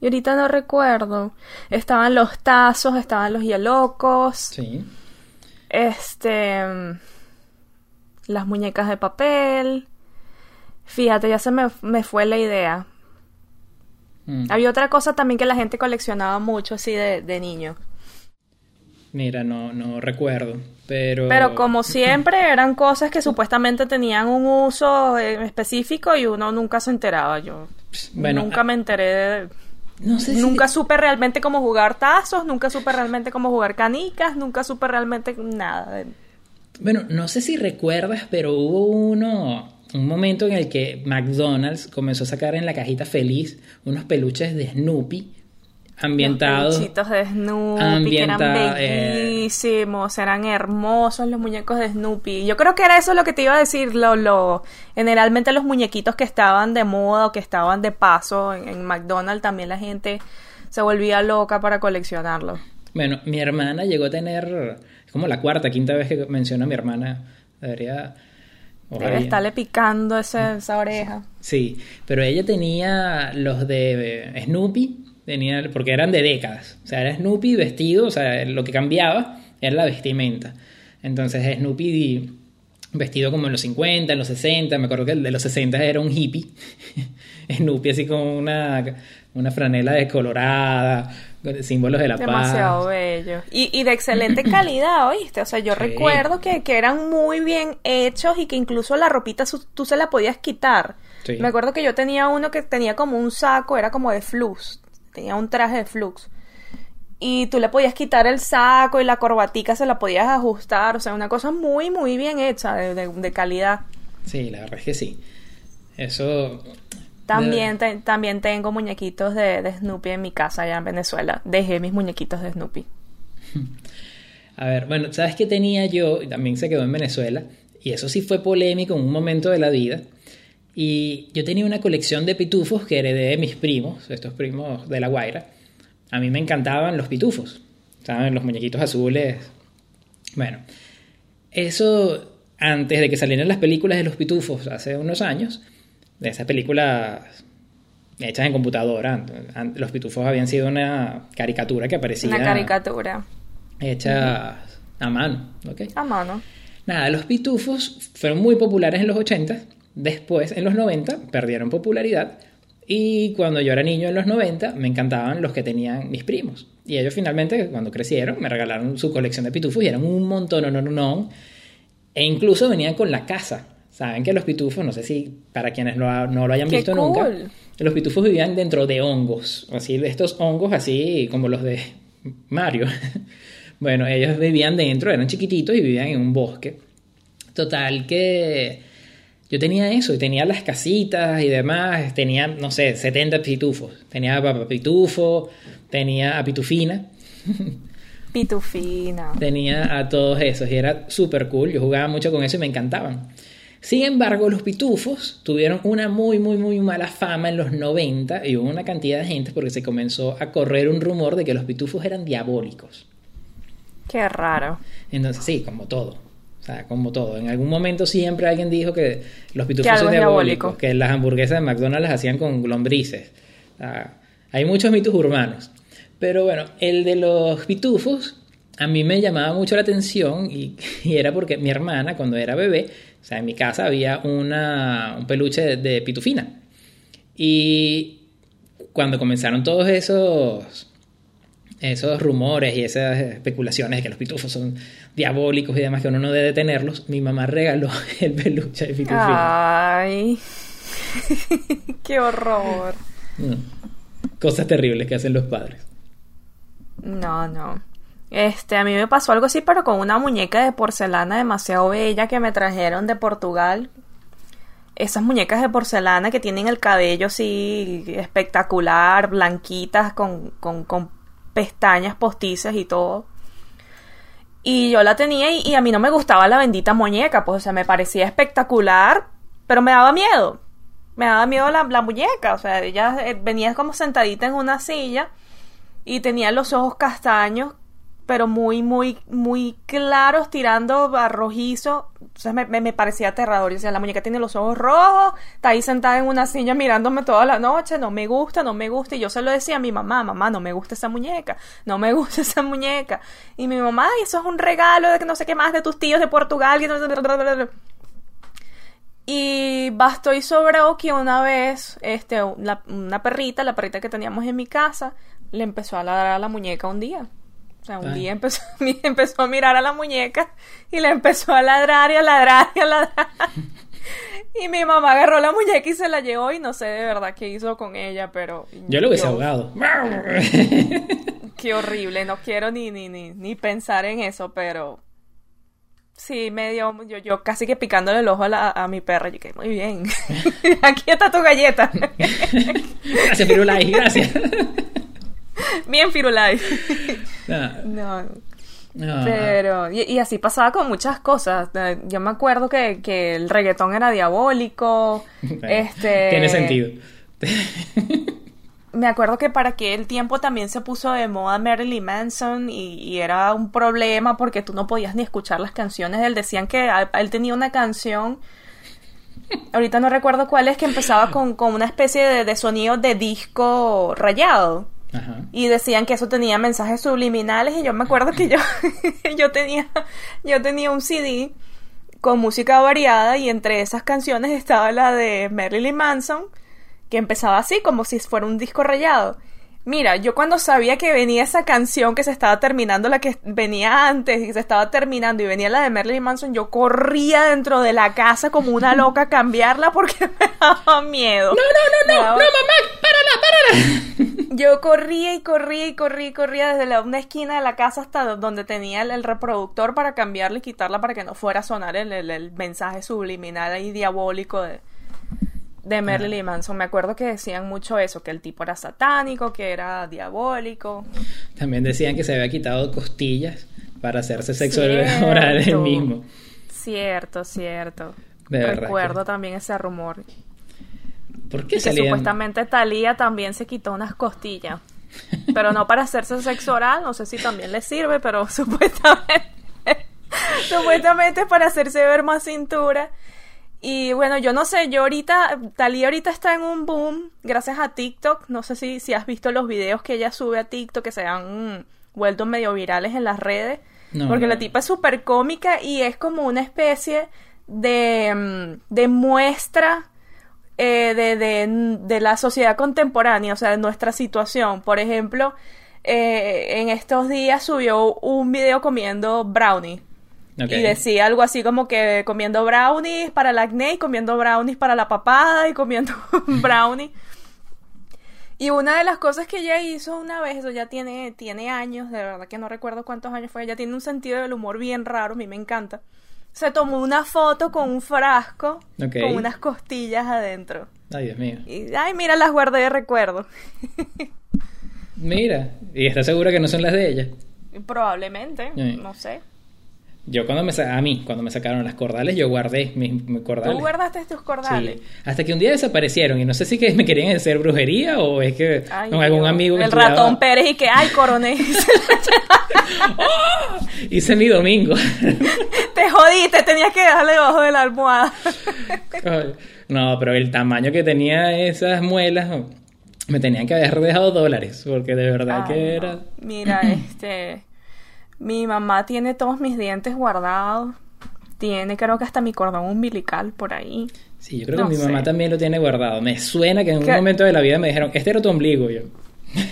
Y ahorita no recuerdo. Estaban los tazos, estaban los hielocos. Sí. Este. Las muñecas de papel. Fíjate, ya se me, me fue la idea. Mm. Había otra cosa también que la gente coleccionaba mucho así de, de niño. Mira, no, no recuerdo, pero... Pero como siempre eran cosas que supuestamente tenían un uso específico y uno nunca se enteraba. Yo bueno, nunca me enteré de... No sé nunca si... supe realmente cómo jugar tazos, nunca supe realmente cómo jugar canicas, nunca supe realmente nada. De... Bueno, no sé si recuerdas, pero hubo uno, un momento en el que McDonald's comenzó a sacar en la cajita feliz unos peluches de Snoopy ambientados. Los de Snoopy, que eran bellísimos, eh... eran hermosos los muñecos de Snoopy. Yo creo que era eso lo que te iba a decir, lo, lo, generalmente los muñequitos que estaban de moda o que estaban de paso en, en McDonald's, también la gente se volvía loca para coleccionarlos. Bueno, mi hermana llegó a tener, es como la cuarta, quinta vez que menciona a mi hermana, debería... Debe estarle picando ese, esa oreja. Sí, pero ella tenía los de Snoopy, tenía, porque eran de décadas. O sea, era Snoopy vestido, o sea, lo que cambiaba era la vestimenta. Entonces Snoopy vestido como en los 50, en los 60, me acuerdo que el de los 60 era un hippie. Snoopy así con una, una franela descolorada, símbolos de la Demasiado paz. bello. Y, y, de excelente calidad, ¿oíste? O sea, yo sí. recuerdo que, que, eran muy bien hechos y que incluso la ropita tú se la podías quitar. Sí. Me acuerdo que yo tenía uno que tenía como un saco, era como de flux. Tenía un traje de flux. Y tú le podías quitar el saco y la corbatica se la podías ajustar. O sea, una cosa muy, muy bien hecha, de, de- de calidad. Sí, la verdad es que sí. Eso. También, te- también tengo muñequitos de, de Snoopy en mi casa allá en Venezuela. Dejé mis muñequitos de Snoopy. A ver, bueno, ¿sabes qué tenía yo? También se quedó en Venezuela. Y eso sí fue polémico en un momento de la vida. Y yo tenía una colección de pitufos que heredé de mis primos, estos primos de La Guaira. A mí me encantaban los pitufos, ¿saben? Los muñequitos azules. Bueno, eso antes de que salieran las películas de los pitufos hace unos años, de esas películas hechas en computadora, los pitufos habían sido una caricatura que aparecía Una caricatura. hecha a mano, ¿ok? A mano. Nada, los pitufos fueron muy populares en los 80, después en los 90 perdieron popularidad y cuando yo era niño en los 90 me encantaban los que tenían mis primos. Y ellos finalmente cuando crecieron me regalaron su colección de pitufos y eran un montón, no, no, no. E incluso venían con la casa. Saben que los pitufos, no sé si para quienes lo- no lo hayan ¡Qué visto nunca, los pitufos vivían dentro de hongos, así estos hongos así como los de Mario. bueno, ellos vivían dentro, eran chiquititos y vivían en un bosque. Total que yo tenía eso y tenía las casitas y demás, tenía, no sé, 70 pitufos. Tenía a Papá Pitufo, tenía a Pitufina, Pitufina. tenía a todos esos y era súper cool. Yo jugaba mucho con eso y me encantaban. Sin embargo, los pitufos tuvieron una muy, muy, muy mala fama en los 90 y hubo una cantidad de gente porque se comenzó a correr un rumor de que los pitufos eran diabólicos. Qué raro. Entonces, sí, como todo. O sea, como todo. En algún momento siempre alguien dijo que los pitufos Que son diabólicos, diabólico. que las hamburguesas de McDonald's las hacían con lombrices. O sea, hay muchos mitos urbanos. Pero bueno, el de los pitufos a mí me llamaba mucho la atención y, y era porque mi hermana, cuando era bebé, o sea, en mi casa había una, un peluche de, de pitufina. Y cuando comenzaron todos esos esos rumores y esas especulaciones de que los pitufos son diabólicos y demás, que uno no debe tenerlos, mi mamá regaló el peluche de pitufina. Ay. Qué horror. Mm. Cosas terribles que hacen los padres. No, no. Este, a mí me pasó algo así, pero con una muñeca de porcelana demasiado bella que me trajeron de Portugal. Esas muñecas de porcelana que tienen el cabello así espectacular, blanquitas, con, con, con pestañas postizas y todo. Y yo la tenía y, a mí no me gustaba la bendita muñeca, pues o sea, me parecía espectacular, pero me daba miedo. Me daba miedo la, la muñeca, o sea, ella eh, venía como sentadita en una silla y tenía los ojos castaños, pero muy, muy, muy claros, tirando a rojizo. Entonces me, me, parecía aterrador. Y decía, la muñeca tiene los ojos rojos, está ahí sentada en una silla mirándome toda la noche, no me gusta, no me gusta. Y yo se lo decía a mi mamá, mamá, no me gusta esa muñeca, no me gusta esa muñeca. Y mi mamá, "Ay, eso es un regalo de que no sé qué más de tus tíos de Portugal. sé- y bastó y sobró que una vez este, la- una perrita, la perrita que teníamos en mi casa, le empezó a ladrar a la muñeca un día. O sea, un Ay. día empezó, empezó a mirar a la muñeca y le empezó a ladrar y a ladrar y a ladrar. Y mi mamá agarró la muñeca y se la llevó y no sé de verdad qué hizo con ella, pero... Yo lo hubiese ahogado. Qué horrible, no quiero ni, ni, ni, ni pensar en eso, pero... Sí, me dio, yo, yo casi que picándole el ojo a, la- a mi perra, y que muy bien, aquí está tu galleta, gracias, Pirulais, gracias. bien Firulai. Ah, No, ah, pero, y, y así pasaba con muchas cosas, Eh, yo me acuerdo que, que el reggaetón era diabólico, bueno, este... Tiene sentido. Me acuerdo que para aquel tiempo también se puso de moda Marilyn Manson y, y era un problema porque tú no podías ni escuchar las canciones él. Decían que a- él tenía una canción, ahorita no recuerdo cuál es, que empezaba con, con una especie de, de sonido de disco rayado. Ajá. Y decían que eso tenía mensajes subliminales y yo me acuerdo que yo, yo tenía, yo tenía un CD con música variada y entre esas canciones estaba la de Marilyn Manson que empezaba así como si fuera un disco rayado. Mira, yo cuando sabía que venía esa canción que se estaba terminando, la que venía antes y se estaba terminando y venía la de Marilyn Manson, yo corría dentro de la casa como una loca a cambiarla porque me daba miedo. No, no, no, no, no, mamá. Yo corría y corría y corría y corría desde la, una esquina de la casa hasta donde tenía el, reproductor para cambiarla y quitarla para que no fuera a sonar el, el mensaje subliminal y diabólico de, de Marilyn Manson. Me acuerdo que decían mucho eso, que el tipo era satánico, que era diabólico. También decían que se había quitado costillas para hacerse sexo oral él mismo. Cierto, cierto. Recuerdo también ese rumor. ¿Por qué y que supuestamente Talía también se quitó unas costillas. Pero no para hacerse sexo oral, no sé si también le sirve, pero supuestamente supuestamente para hacerse ver más cintura. Y bueno, yo no sé, yo ahorita, Talía ahorita está en un boom gracias a TikTok. No sé si, si has visto los videos que ella sube a TikTok que se han vuelto medio virales en las redes. porque la tipa es súper cómica y es como una especie de, mm, de muestra eh, de, de, de, la sociedad contemporánea, o sea, de nuestra situación. Por ejemplo, eh, en estos días subió un video comiendo brownie. Y decía algo así como que comiendo brownies para el acné y comiendo brownies para la papada y comiendo brownies. Y una de las cosas que ella hizo una vez, eso ya tiene, tiene años, de verdad que no recuerdo cuántos años fue, ella tiene un sentido del humor bien raro, a mí me encanta. Se tomó una foto con un frasco con unas costillas adentro. Ay, Dios mío. Y, ay, mira, las guardé de recuerdo. mira, ¿y está segura que no son las de ella? Probablemente, no sé. Yo cuando me a mí, cuando me sacaron las cordales, yo guardé mis, cordales. ¿Tú guardaste tus cordales? Sí. Hasta que un día desaparecieron y no sé si que me querían hacer brujería o es que con algún amigo El ratón Pérez y que, ay, coroné. ¡Oh! Hice mi domingo. Jodiste, tenías que dejarle debajo de la almohada. no, pero el tamaño que tenía esas muelas me tenían que haber dejado dólares porque de verdad que era... Mira, este... Mi mamá tiene todos mis dientes guardados. Tiene creo que hasta mi cordón umbilical por ahí. Sí, yo creo que mi mamá también lo tiene guardado. Me suena que en un momento de la vida me dijeron, este era tu ombligo. Yo,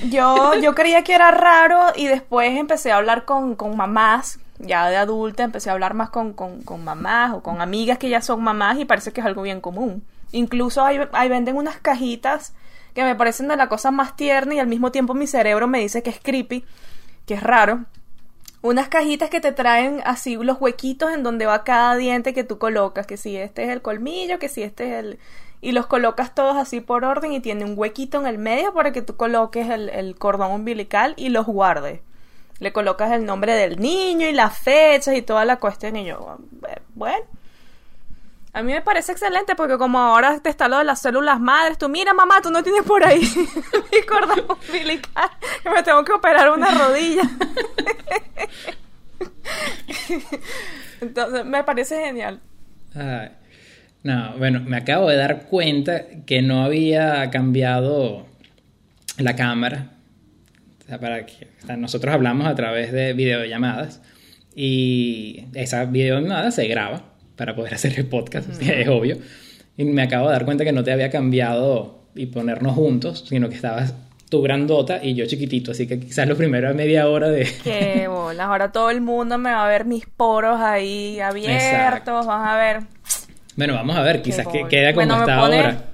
yo, yo creía que era raro y después empecé a hablar con, con mamás, ya de adulta, empecé a hablar más con, con, con, mamás o con amigas que ya son mamás y parece que es algo bien común. Incluso ahí, ahí venden unas cajitas que me parecen de la cosa más tierna y al mismo tiempo mi cerebro me dice que es creepy, que es raro unas cajitas que te traen así los huequitos en donde va cada diente que tú colocas, que si este es el colmillo, que si este es el... Y los colocas todos así por orden y tiene un huequito en el medio para que tú coloques el, cordón umbilical y los guardes. Le colocas el nombre del niño y las fechas y toda la cuestión y yo, bueno a mí me parece excelente porque como ahora te está lo de las células madres, tú mira mamá, tú no tienes por ahí mi cordón umbilical, que me tengo que operar una rodilla. Entonces me parece genial. no, bueno, me acabo de dar cuenta que no había cambiado la cámara. O sea, para que nosotros hablamos a través de videollamadas y esa videollamada se graba para poder hacer el podcast, es obvio. Y me acabo de dar cuenta que no te había cambiado y ponernos juntos, sino que estabas tú grandota y yo chiquitito, así que quizás lo primero a media hora de... Qué bolas, ahora todo el mundo me va a ver mis poros ahí abiertos, van a ver... Bueno, vamos a ver, quizás que queda como está ahora.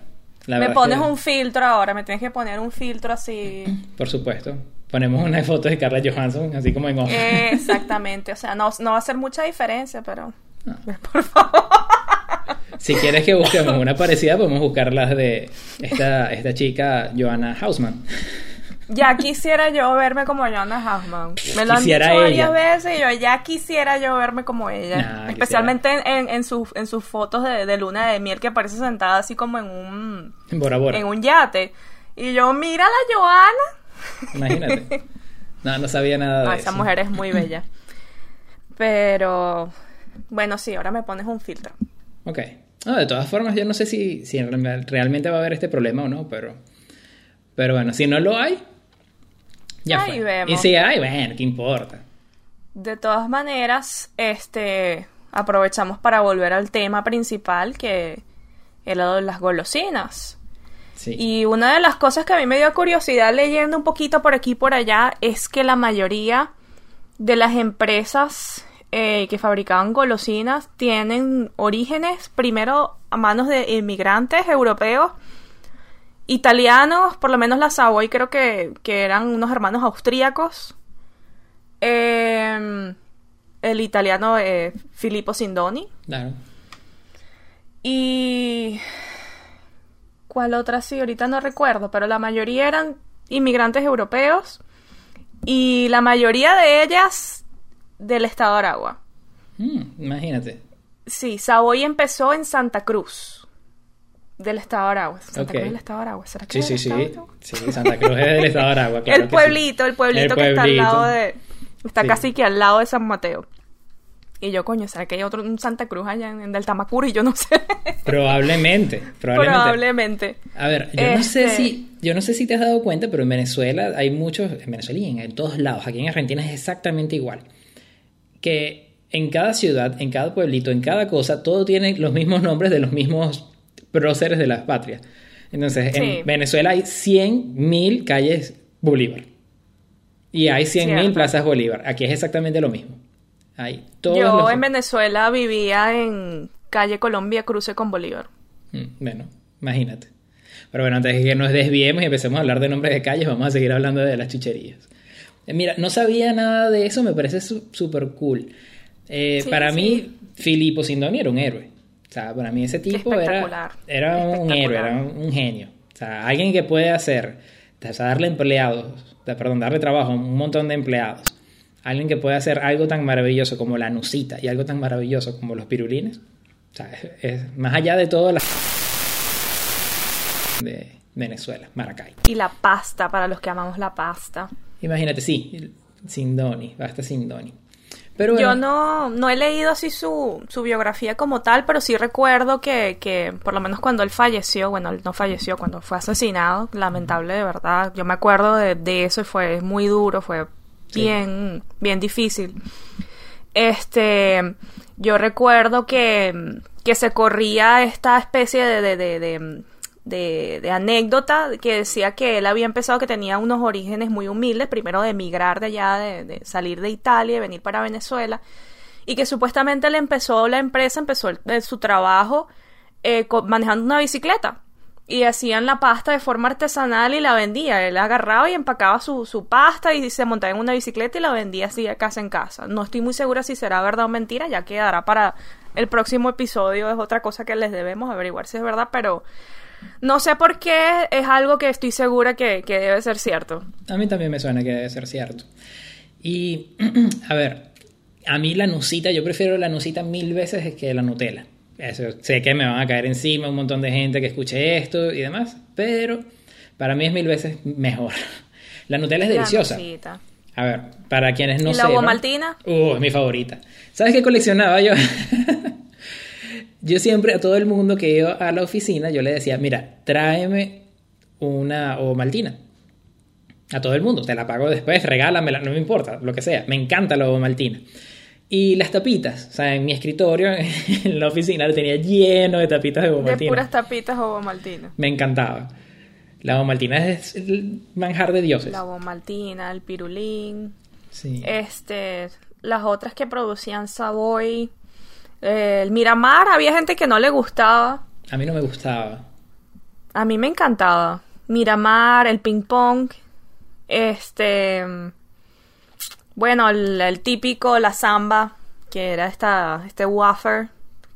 me pones un filtro ahora, me tienes que poner un filtro así... Por supuesto. Ponemos una foto de Carla Johansson, así como en Exactamente, o sea, no, no va a hacer mucha diferencia, pero... Por favor. Si quieres que busquemos una parecida, podemos buscar las de esta, esta chica, Joanna Hausman. Ya quisiera yo verme como Joanna Hausman. Me lo han dicho varias veces y yo ya quisiera yo verme como ella. Especialmente en, en, sus, en sus fotos de, luna de miel que aparece sentada así como en un... En un yate. Y yo, mira la Joana. Imagínate. No, no sabía nada de Esa mujer es muy bella. Pero bueno, sí, ahora me pones un filtro. Ok. de todas formas, yo no sé si, si realmente va a haber este problema o no, pero, pero bueno, si no lo hay, ya Ahí Vemos. Y si hay, bueno, ¿qué importa? De todas maneras, este, aprovechamos para volver al tema principal que lo de las golosinas. Sí. Y una de las cosas que a mí me dio curiosidad leyendo un poquito por aquí y por allá es que la mayoría de las empresas eh, que fabricaban golosinas tienen orígenes primero a manos de inmigrantes europeos, italianos, por lo menos la Savoy creo que, que eran unos hermanos austríacos. Eh, el italiano eh, Filippo Sindoni. Claro. Y... ¿Cuál otra sí? Ahorita no recuerdo, pero la mayoría eran inmigrantes europeos y la mayoría de ellas del estado de Aragua. Mm, imagínate. Sí, Savoy empezó en Santa Cruz, del estado de Aragua. Santa Ok. Cruz del estado de Aragua, ¿será que Sí, sí, sí. Santa Cruz es del estado de Aragua. claro el sí. pueblito, el pueblito que está al lado de... Está Sí. casi que al lado de San Mateo. Y yo, coño, ¿será que hay otro un Santa Cruz allá en, en? Y yo no sé. Probablemente, probablemente. Probablemente. A ver, yo no sé Este- si, yo no sé si te has dado cuenta, pero en Venezuela hay muchos, en Venezuela y en, en todos lados, aquí en Argentina es exactamente igual. Que en cada ciudad, en cada pueblito, en cada cosa, todo tiene los mismos nombres de los mismos próceres de las patrias. Entonces, Sí. en Venezuela hay 100.000 calles Bolívar. Y hay 100.000 Cierto. plazas Bolívar. Aquí es exactamente lo mismo. Hay todos Yo los- en Venezuela vivía en calle Colombia, cruce con Bolívar. Mm, Bueno, imagínate. Pero bueno, antes de que nos desviemos y empecemos a hablar de nombres de calles, vamos a seguir hablando de las chucherías. Eh, Mira, no sabía nada de eso, me parece su- súper cool. Eh, Sí, para sí. mí, Filippo Sindoni era un héroe. O sea, para mí ese tipo era, un héroe, era un, un genio. O sea, alguien que puede hacer, o sea, darle empleados, perdón, darle trabajo a un montón de empleados. Alguien que puede hacer algo tan maravilloso como la nucita y algo tan maravilloso como los pirulines. O sea, es, es más allá de todo la de Venezuela, Maracay. Y la pasta, para los que amamos la pasta. Imagínate, sí, Sindoni, basta Sindoni. Pero bueno, Yo no, no he leído así su, su biografía como tal, pero sí recuerdo que, que por lo menos cuando él falleció, bueno, él no falleció, cuando fue asesinado, lamentable de verdad, yo me acuerdo de, de eso y fue muy duro, fue Bien, bien difícil. Este, yo recuerdo que, que se corría esta especie de, de, de, de, anécdota que decía que él había empezado que tenía unos orígenes muy humildes, primero de emigrar de allá, de, salir de Italia y venir para Venezuela, y que supuestamente le empezó la empresa, empezó su trabajo eh, manejando una bicicleta. Y hacían la pasta de forma artesanal y la vendía. Él agarraba y empacaba su, su pasta y se montaba en una bicicleta y la vendía así de casa en casa. No estoy muy segura si será verdad o mentira, ya quedará para el próximo episodio. Es otra cosa que les debemos averiguar si es verdad, pero no sé por qué es algo que estoy segura que, que debe ser cierto. a mí también me suena que debe ser cierto. Y, a ver, a mí la nucita, yo prefiero la nucita mil veces que la Nutella. Eso, sé que me van a caer encima un montón de gente que escuche esto y demás, pero para mí es mil veces mejor. La Nutella es deliciosa. A ver, para quienes no ¿Y la sepan- Ovomaltina? Uh, es mi favorita. ¿Sabes qué coleccionaba yo? yo siempre a todo el mundo que iba a la oficina, yo le decía, mira, tráeme una Ovomaltina. A todo el mundo, te la pago después, regálamela, no me importa, lo que sea. Me encanta la Ovomaltina. Y las tapitas, o sea, en mi escritorio, en la oficina, lo tenía lleno de tapitas de De Ovomaltina. puras tapitas Ovomaltina. Me encantaba. La Ovomaltina es el manjar de dioses. La Ovomaltina, el pirulín. Sí. Este, las otras que producían Savoy, eh, el Miramar, había gente que no le gustaba. A mí no me gustaba. A mí me encantaba. Miramar, el ping pong, este, bueno, el, el típico, la samba, que era esta, este wafer,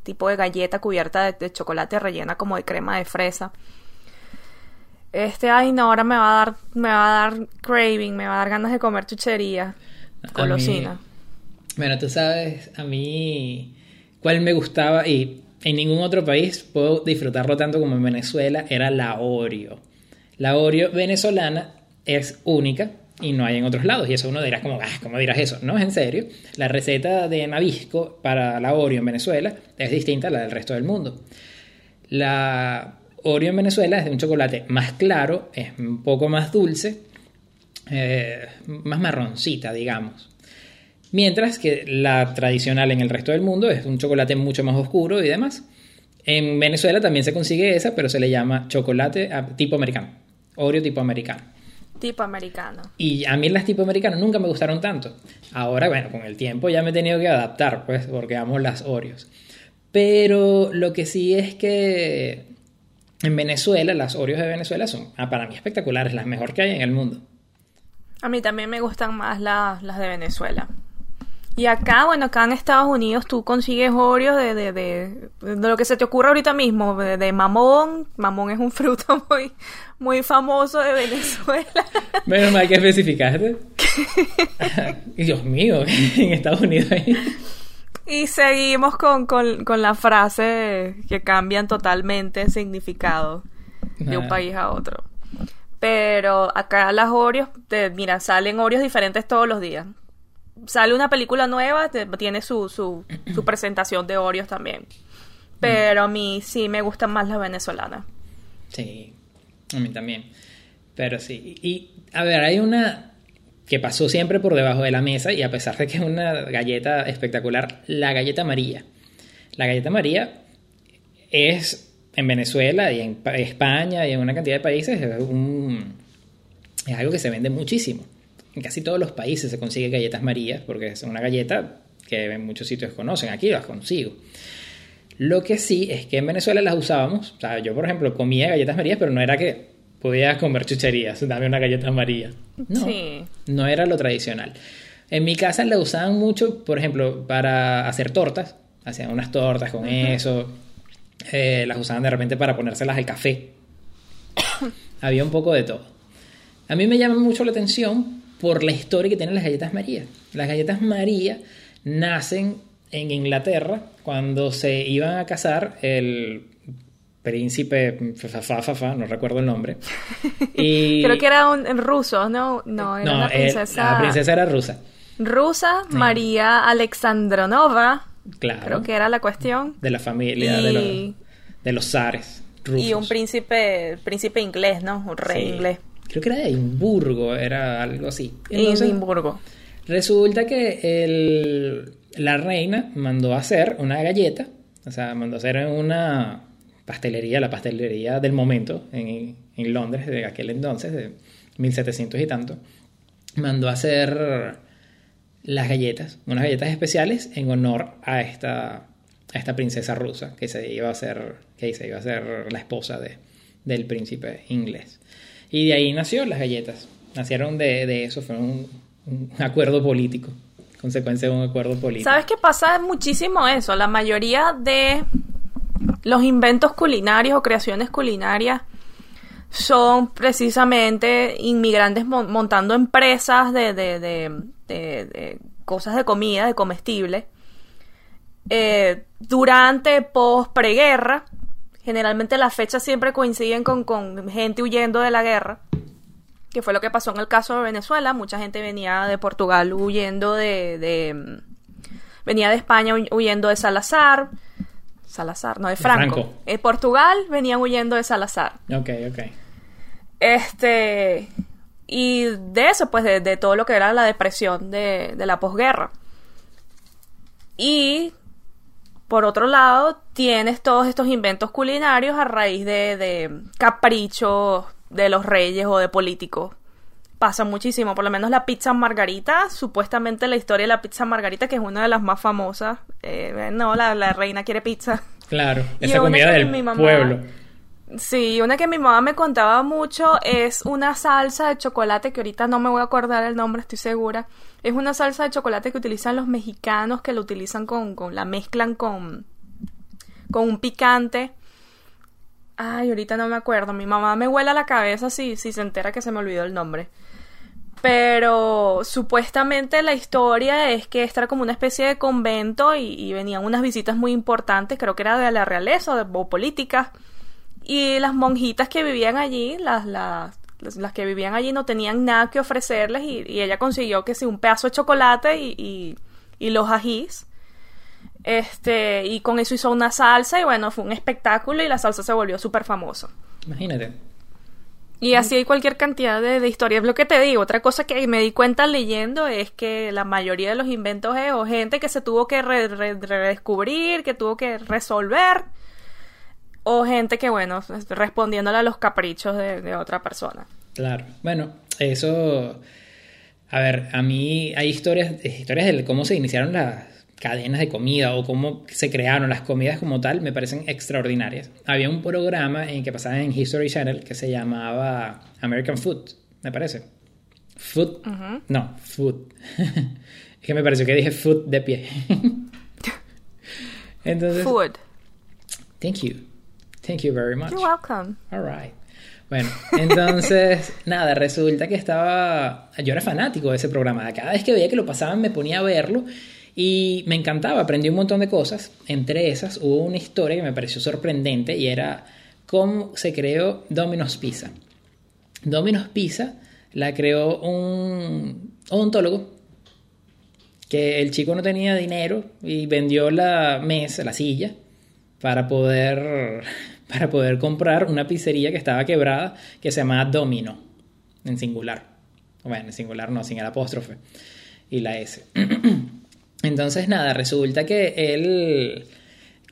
tipo de galleta cubierta de, de chocolate rellena como de crema de fresa. Este, ay no, ahora me va a dar, me va a dar craving, me va a dar ganas de comer chuchería, A mí- golosina. Bueno, tú sabes, a mí, cuál me gustaba y en ningún otro país puedo disfrutarlo tanto como en Venezuela, era la Oreo. La Oreo venezolana es única y no hay en otros lados. Y eso uno dirá como, ah, ¿cómo dirás eso? No, es en serio. La receta de Nabisco para la Oreo en Venezuela es distinta a la del resto del mundo. La Oreo en Venezuela es de un chocolate más claro, es un poco más dulce, eh, más marroncita, digamos. Mientras que la tradicional en el resto del mundo es un chocolate mucho más oscuro y demás. En Venezuela también se consigue esa, pero se le llama chocolate tipo americano. Oreo tipo americano. Tipo americano. Y a mí las tipo americano nunca me gustaron tanto. Ahora, bueno, con el tiempo ya me he tenido que adaptar, pues, porque amo las Oreos. Pero lo que sí es que en Venezuela, las Oreos de Venezuela son, ah, para mí, espectaculares, las mejor que hay en el mundo. A mí también me gustan más las, las de Venezuela. Y acá, bueno, acá en Estados Unidos tú consigues Oreos de, de, de, de lo que se te ocurra ahorita mismo, de, mamón. Mamón es un fruto muy, muy famoso de Venezuela. Menos mal que especificaste. Dios mío, en Estados Unidos. Y seguimos con, con, con la frase que cambian totalmente el significado de un país a otro. Pero acá las Oreos, te, mira, salen Oreos diferentes todos los días. Sale una película nueva, tiene su, su, su presentación de Oreos también. Pero a mí sí me gustan más las venezolanas. Sí, a mí también. Pero sí. Y a ver, hay una que pasó siempre por debajo de la mesa y a pesar de que es una galleta espectacular, la galleta María. La galleta María es en Venezuela y en España y en una cantidad de países es, es algo que se vende muchísimo. En casi todos los países se consigue galletas María porque es una galleta que en muchos sitios conocen. Aquí las consigo. Lo que sí es que en Venezuela las usábamos. O sea, yo, por ejemplo, comía galletas Marías, pero no era que podías comer chucherías, dame una galleta María. No, no era lo tradicional. En mi casa la usaban mucho, por ejemplo, para hacer tortas. Hacían unas tortas con eso. Eh, las usaban de repente para ponérselas al café. Había un poco de todo. A mí me llama mucho la atención por la historia que tienen las galletas María. Las galletas María nacen en Inglaterra cuando se iban a casar el príncipe fa, no recuerdo el nombre. Y... Creo que era un ruso, ¿no? No, era una princesa. la princesa era rusa. Rusa, María Alexandronova. Claro. Creo que era la cuestión. De la familia de, los, de los zares rusos. Y un príncipe, príncipe inglés, ¿no? Un rey inglés. Creo que era de Edimburgo, era algo así. Edimburgo. Resulta que el, la reina mandó a hacer una galleta, o sea, mandó a hacer una pastelería, la pastelería del momento en, en Londres de aquel entonces, de 1700 y tanto, mandó a hacer las galletas, unas galletas especiales en honor a esta, a esta princesa rusa que se iba a ser, que se iba a ser la esposa de, del príncipe inglés. Y de ahí nació las galletas. Nacieron de, de eso, fue un, acuerdo político, consecuencia de un acuerdo político. ¿Sabes qué pasa muchísimo eso? La mayoría de los inventos culinarios o creaciones culinarias son precisamente inmigrantes montando empresas de, de, de, cosas de comida, de comestibles, eh, durante, post, preguerra. Generalmente las fechas siempre coinciden con, con gente huyendo de la guerra, que fue lo que pasó en el caso de Venezuela. Mucha gente venía de Portugal huyendo de... de venía de España huyendo de Salazar Salazar, no, de Franco. En Portugal venían huyendo de Salazar. Ok, ok. Este. Y de eso, pues, de, todo lo que era la depresión de, la posguerra. Y. Por otro lado, tienes todos estos inventos culinarios a raíz de, de caprichos de los reyes o de políticos pasa muchísimo. Por lo menos la pizza margarita, supuestamente la historia de la pizza margarita, que es una de las más famosas. Eh, no, la, reina quiere pizza. Claro, esa comida del pueblo. Sí, una que mi mamá me contaba mucho es una salsa de chocolate que ahorita no me voy a acordar el nombre, estoy segura. Es una salsa de chocolate que utilizan los mexicanos, que lo utilizan con, con la mezclan con, con un picante. Ay, ahorita no me acuerdo. Mi mamá me huela la cabeza si, si se entera que se me olvidó el nombre. Pero supuestamente la historia es que esta era como una especie de convento y, venían unas visitas muy importantes, creo que era de la realeza o, de, políticas. Y las monjitas que vivían allí, las, las, las que vivían allí no tenían nada que ofrecerles y, ella consiguió que sí, un pedazo de chocolate y, y, los ajís. Este, y con eso hizo una salsa y bueno, fue un espectáculo y la salsa se volvió súper famosa. Imagínate. Y así hay cualquier cantidad de, historias. Lo que te digo, otra cosa que me di cuenta leyendo es que la mayoría de los inventos es o gente que se tuvo que redescubrir, que tuvo que resolver. O gente que, bueno, respondiéndole a los caprichos de, de otra persona. Claro. Bueno, eso. A ver, a mí hay historias, historias de cómo se iniciaron las cadenas de comida o cómo se crearon las comidas como tal, me parecen extraordinarias. Había un programa en que pasaba en History Channel que se llamaba American Food, me parece. Food. No, food. es que me pareció que dije food de pie. Entonces. Food. Thank you. Thank you very much. You're welcome. All right. Bueno, entonces, nada, resulta que estaba. Yo era fanático de ese programa. Cada vez que veía que lo pasaban, me ponía a verlo y me encantaba. Aprendí un montón de cosas. Entre esas, hubo una historia que me pareció sorprendente y era cómo se creó Domino's Pizza. Domino's Pizza la creó un odontólogo que el chico no tenía dinero y vendió la mesa, la silla, para poder, para poder comprar una pizzería que estaba quebrada que se llamaba Domino, en singular. Bueno, en singular no, sin el apóstrofe y la S. Entonces, nada, resulta que él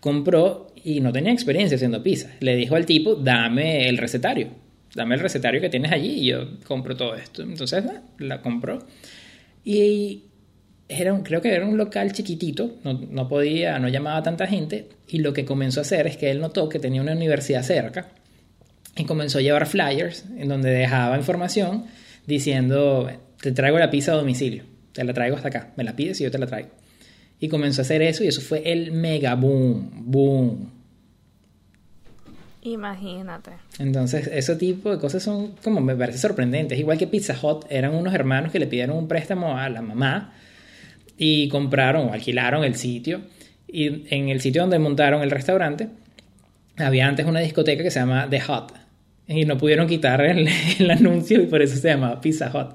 compró y no tenía experiencia haciendo pizza. Le dijo al tipo, dame el recetario, dame el recetario que tienes allí y yo compro todo esto. Entonces, la compró. Y era un, creo que era un local chiquitito, no, no, podía, no llamaba tanta gente, y lo que comenzó a hacer es que él notó que tenía una universidad cerca y comenzó a llevar flyers en donde dejaba información diciendo, te traigo la pizza a domicilio, te la traigo hasta acá, me la pides y yo te la traigo. Y comenzó a hacer eso y eso fue el mega boom, boom. Imagínate. Entonces, ese tipo de cosas son como me parece sorprendentes. Igual que Pizza Hut, eran unos hermanos que le pidieron un préstamo a la mamá y compraron o alquilaron el sitio. Y en el sitio donde montaron el restaurante, había antes una discoteca que se llama The Hut. Y no pudieron quitar el, el anuncio y por eso se llamaba Pizza Hut.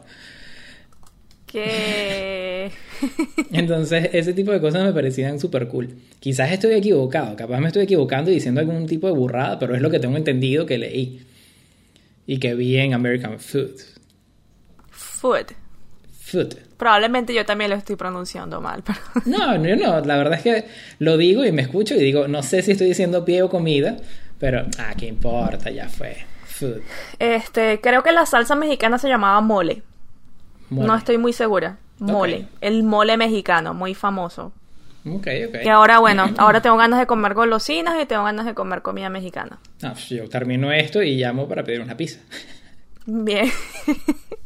Que... Entonces, ese tipo de cosas me parecían súper cool. Quizás estoy equivocado, capaz me estoy equivocando y diciendo algún tipo de burrada, pero es lo que tengo entendido que leí. Y que vi en American Food. Food. Food. Probablemente yo también lo estoy pronunciando mal. Pero... No, yo no. La verdad es que lo digo y me escucho y digo, no sé si estoy diciendo pie o comida, pero, ah, qué importa, ya fue. Food. Este, creo que la salsa mexicana se llamaba mole. Mole. No estoy muy segura. Mole. Ok. El mole mexicano, muy famoso. Ok, ok. Y ahora, bueno, ahora tengo ganas de comer golosinas y tengo ganas de comer comida mexicana. Pues yo termino esto y llamo para pedir una pizza. Bien.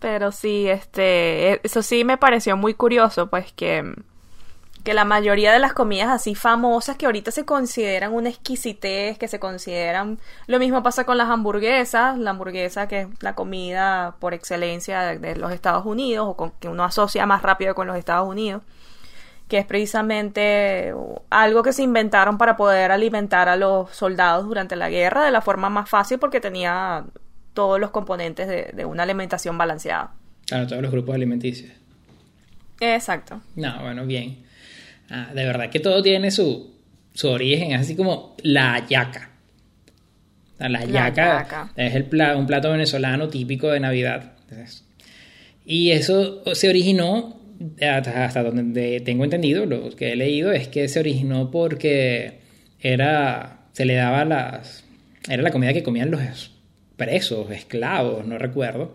Pero sí, este, eso sí me pareció muy curioso, pues que, que la mayoría de las comidas así famosas que ahorita se consideran una exquisitez, que se consideran, lo mismo pasa con las hamburguesas, la hamburguesa que es la comida por excelencia de, de los Estados Unidos o con, que uno asocia más rápido con los Estados Unidos, que es precisamente algo que se inventaron para poder alimentar a los soldados durante la guerra de la forma más fácil porque tenía todos los componentes de, de una alimentación balanceada. Claro, todos los grupos alimenticios. Exacto. No, bueno, bien. Ah, de verdad que todo tiene su, su origen, es así como la hallaca. La La hallaca es el pla- un plato venezolano típico de Navidad. Y eso se originó, hasta, hasta donde tengo entendido, lo que he leído es que se originó porque era, se le daba las, era la comida que comían los presos, esclavos, no recuerdo,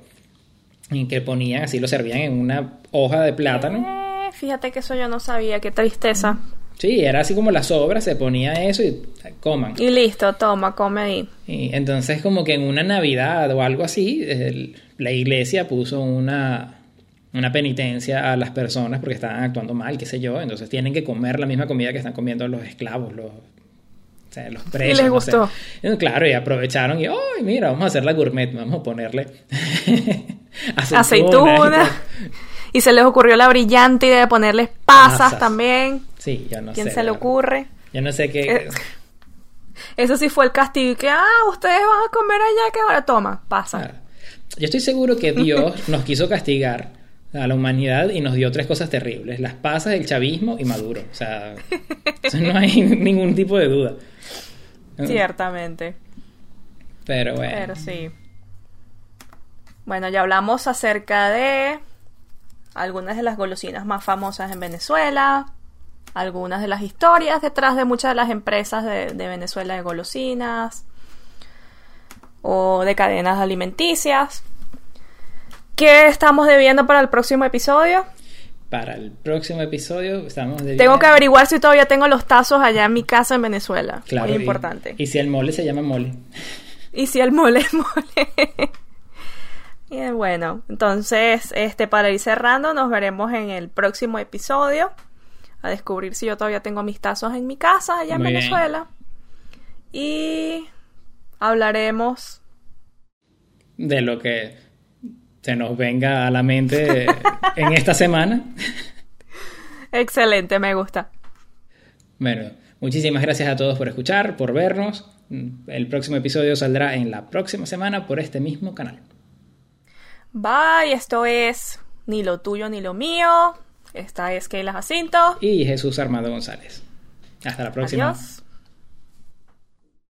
y que ponían así, lo servían en una hoja de plátano. Eh, fíjate que eso yo no sabía, qué tristeza. Sí, era así como las sobras, se ponía eso y coman. Y listo, toma, come ahí. Y entonces como que en una Navidad o algo así, el- la iglesia puso una, una penitencia a las personas porque estaban actuando mal, qué sé yo, entonces tienen que comer la misma comida que están comiendo los esclavos, los, sea, los presos. les no sé. gustó. Y claro, y aprovecharon y, ¡ay, mira, vamos a hacer la gourmet, vamos a ponerle aceituna. Aceituna. Y se les ocurrió la brillante idea de ponerles pasas, Pasas. también. Sí, yo no ¿Quién sé. se de le ocurre? Yo no sé qué... Eh, Eso sí fue el castigo. y Que, ah, ustedes van a comer allá, que ahora toma, pasa. Claro. Yo estoy seguro que Dios nos quiso castigar a la humanidad y nos dio tres cosas terribles: las pasas, el chavismo y Maduro. O sea, eso no hay ningún tipo de duda. Ciertamente. Pero bueno. Pero sí. Bueno, ya hablamos acerca de algunas de las golosinas más famosas en Venezuela. algunas de las historias detrás de muchas de las empresas de, de Venezuela de golosinas o de cadenas alimenticias. ¿Qué estamos debiendo para el próximo episodio? Para el próximo episodio estamos de Tengo que averiguar si todavía tengo los tazos allá en mi casa en Venezuela. Claro, Muy y- importante. Y, si el mole se llama mole. Y si el mole es mole. y eh, bueno, entonces, este, para ir cerrando, nos veremos en el próximo episodio. A descubrir si yo todavía tengo mis tazos en mi casa allá en Muy bien. Venezuela. Y hablaremos. De lo que se nos venga a la mente en esta semana. Excelente, me gusta. Bueno, muchísimas gracias a todos por escuchar, por vernos. El próximo episodio saldrá en la próxima semana por este mismo canal. Bye, esto es ni lo tuyo ni lo mío. Esta es Keila Jacinto. Y Jesús Armando González. Hasta la próxima. Adiós.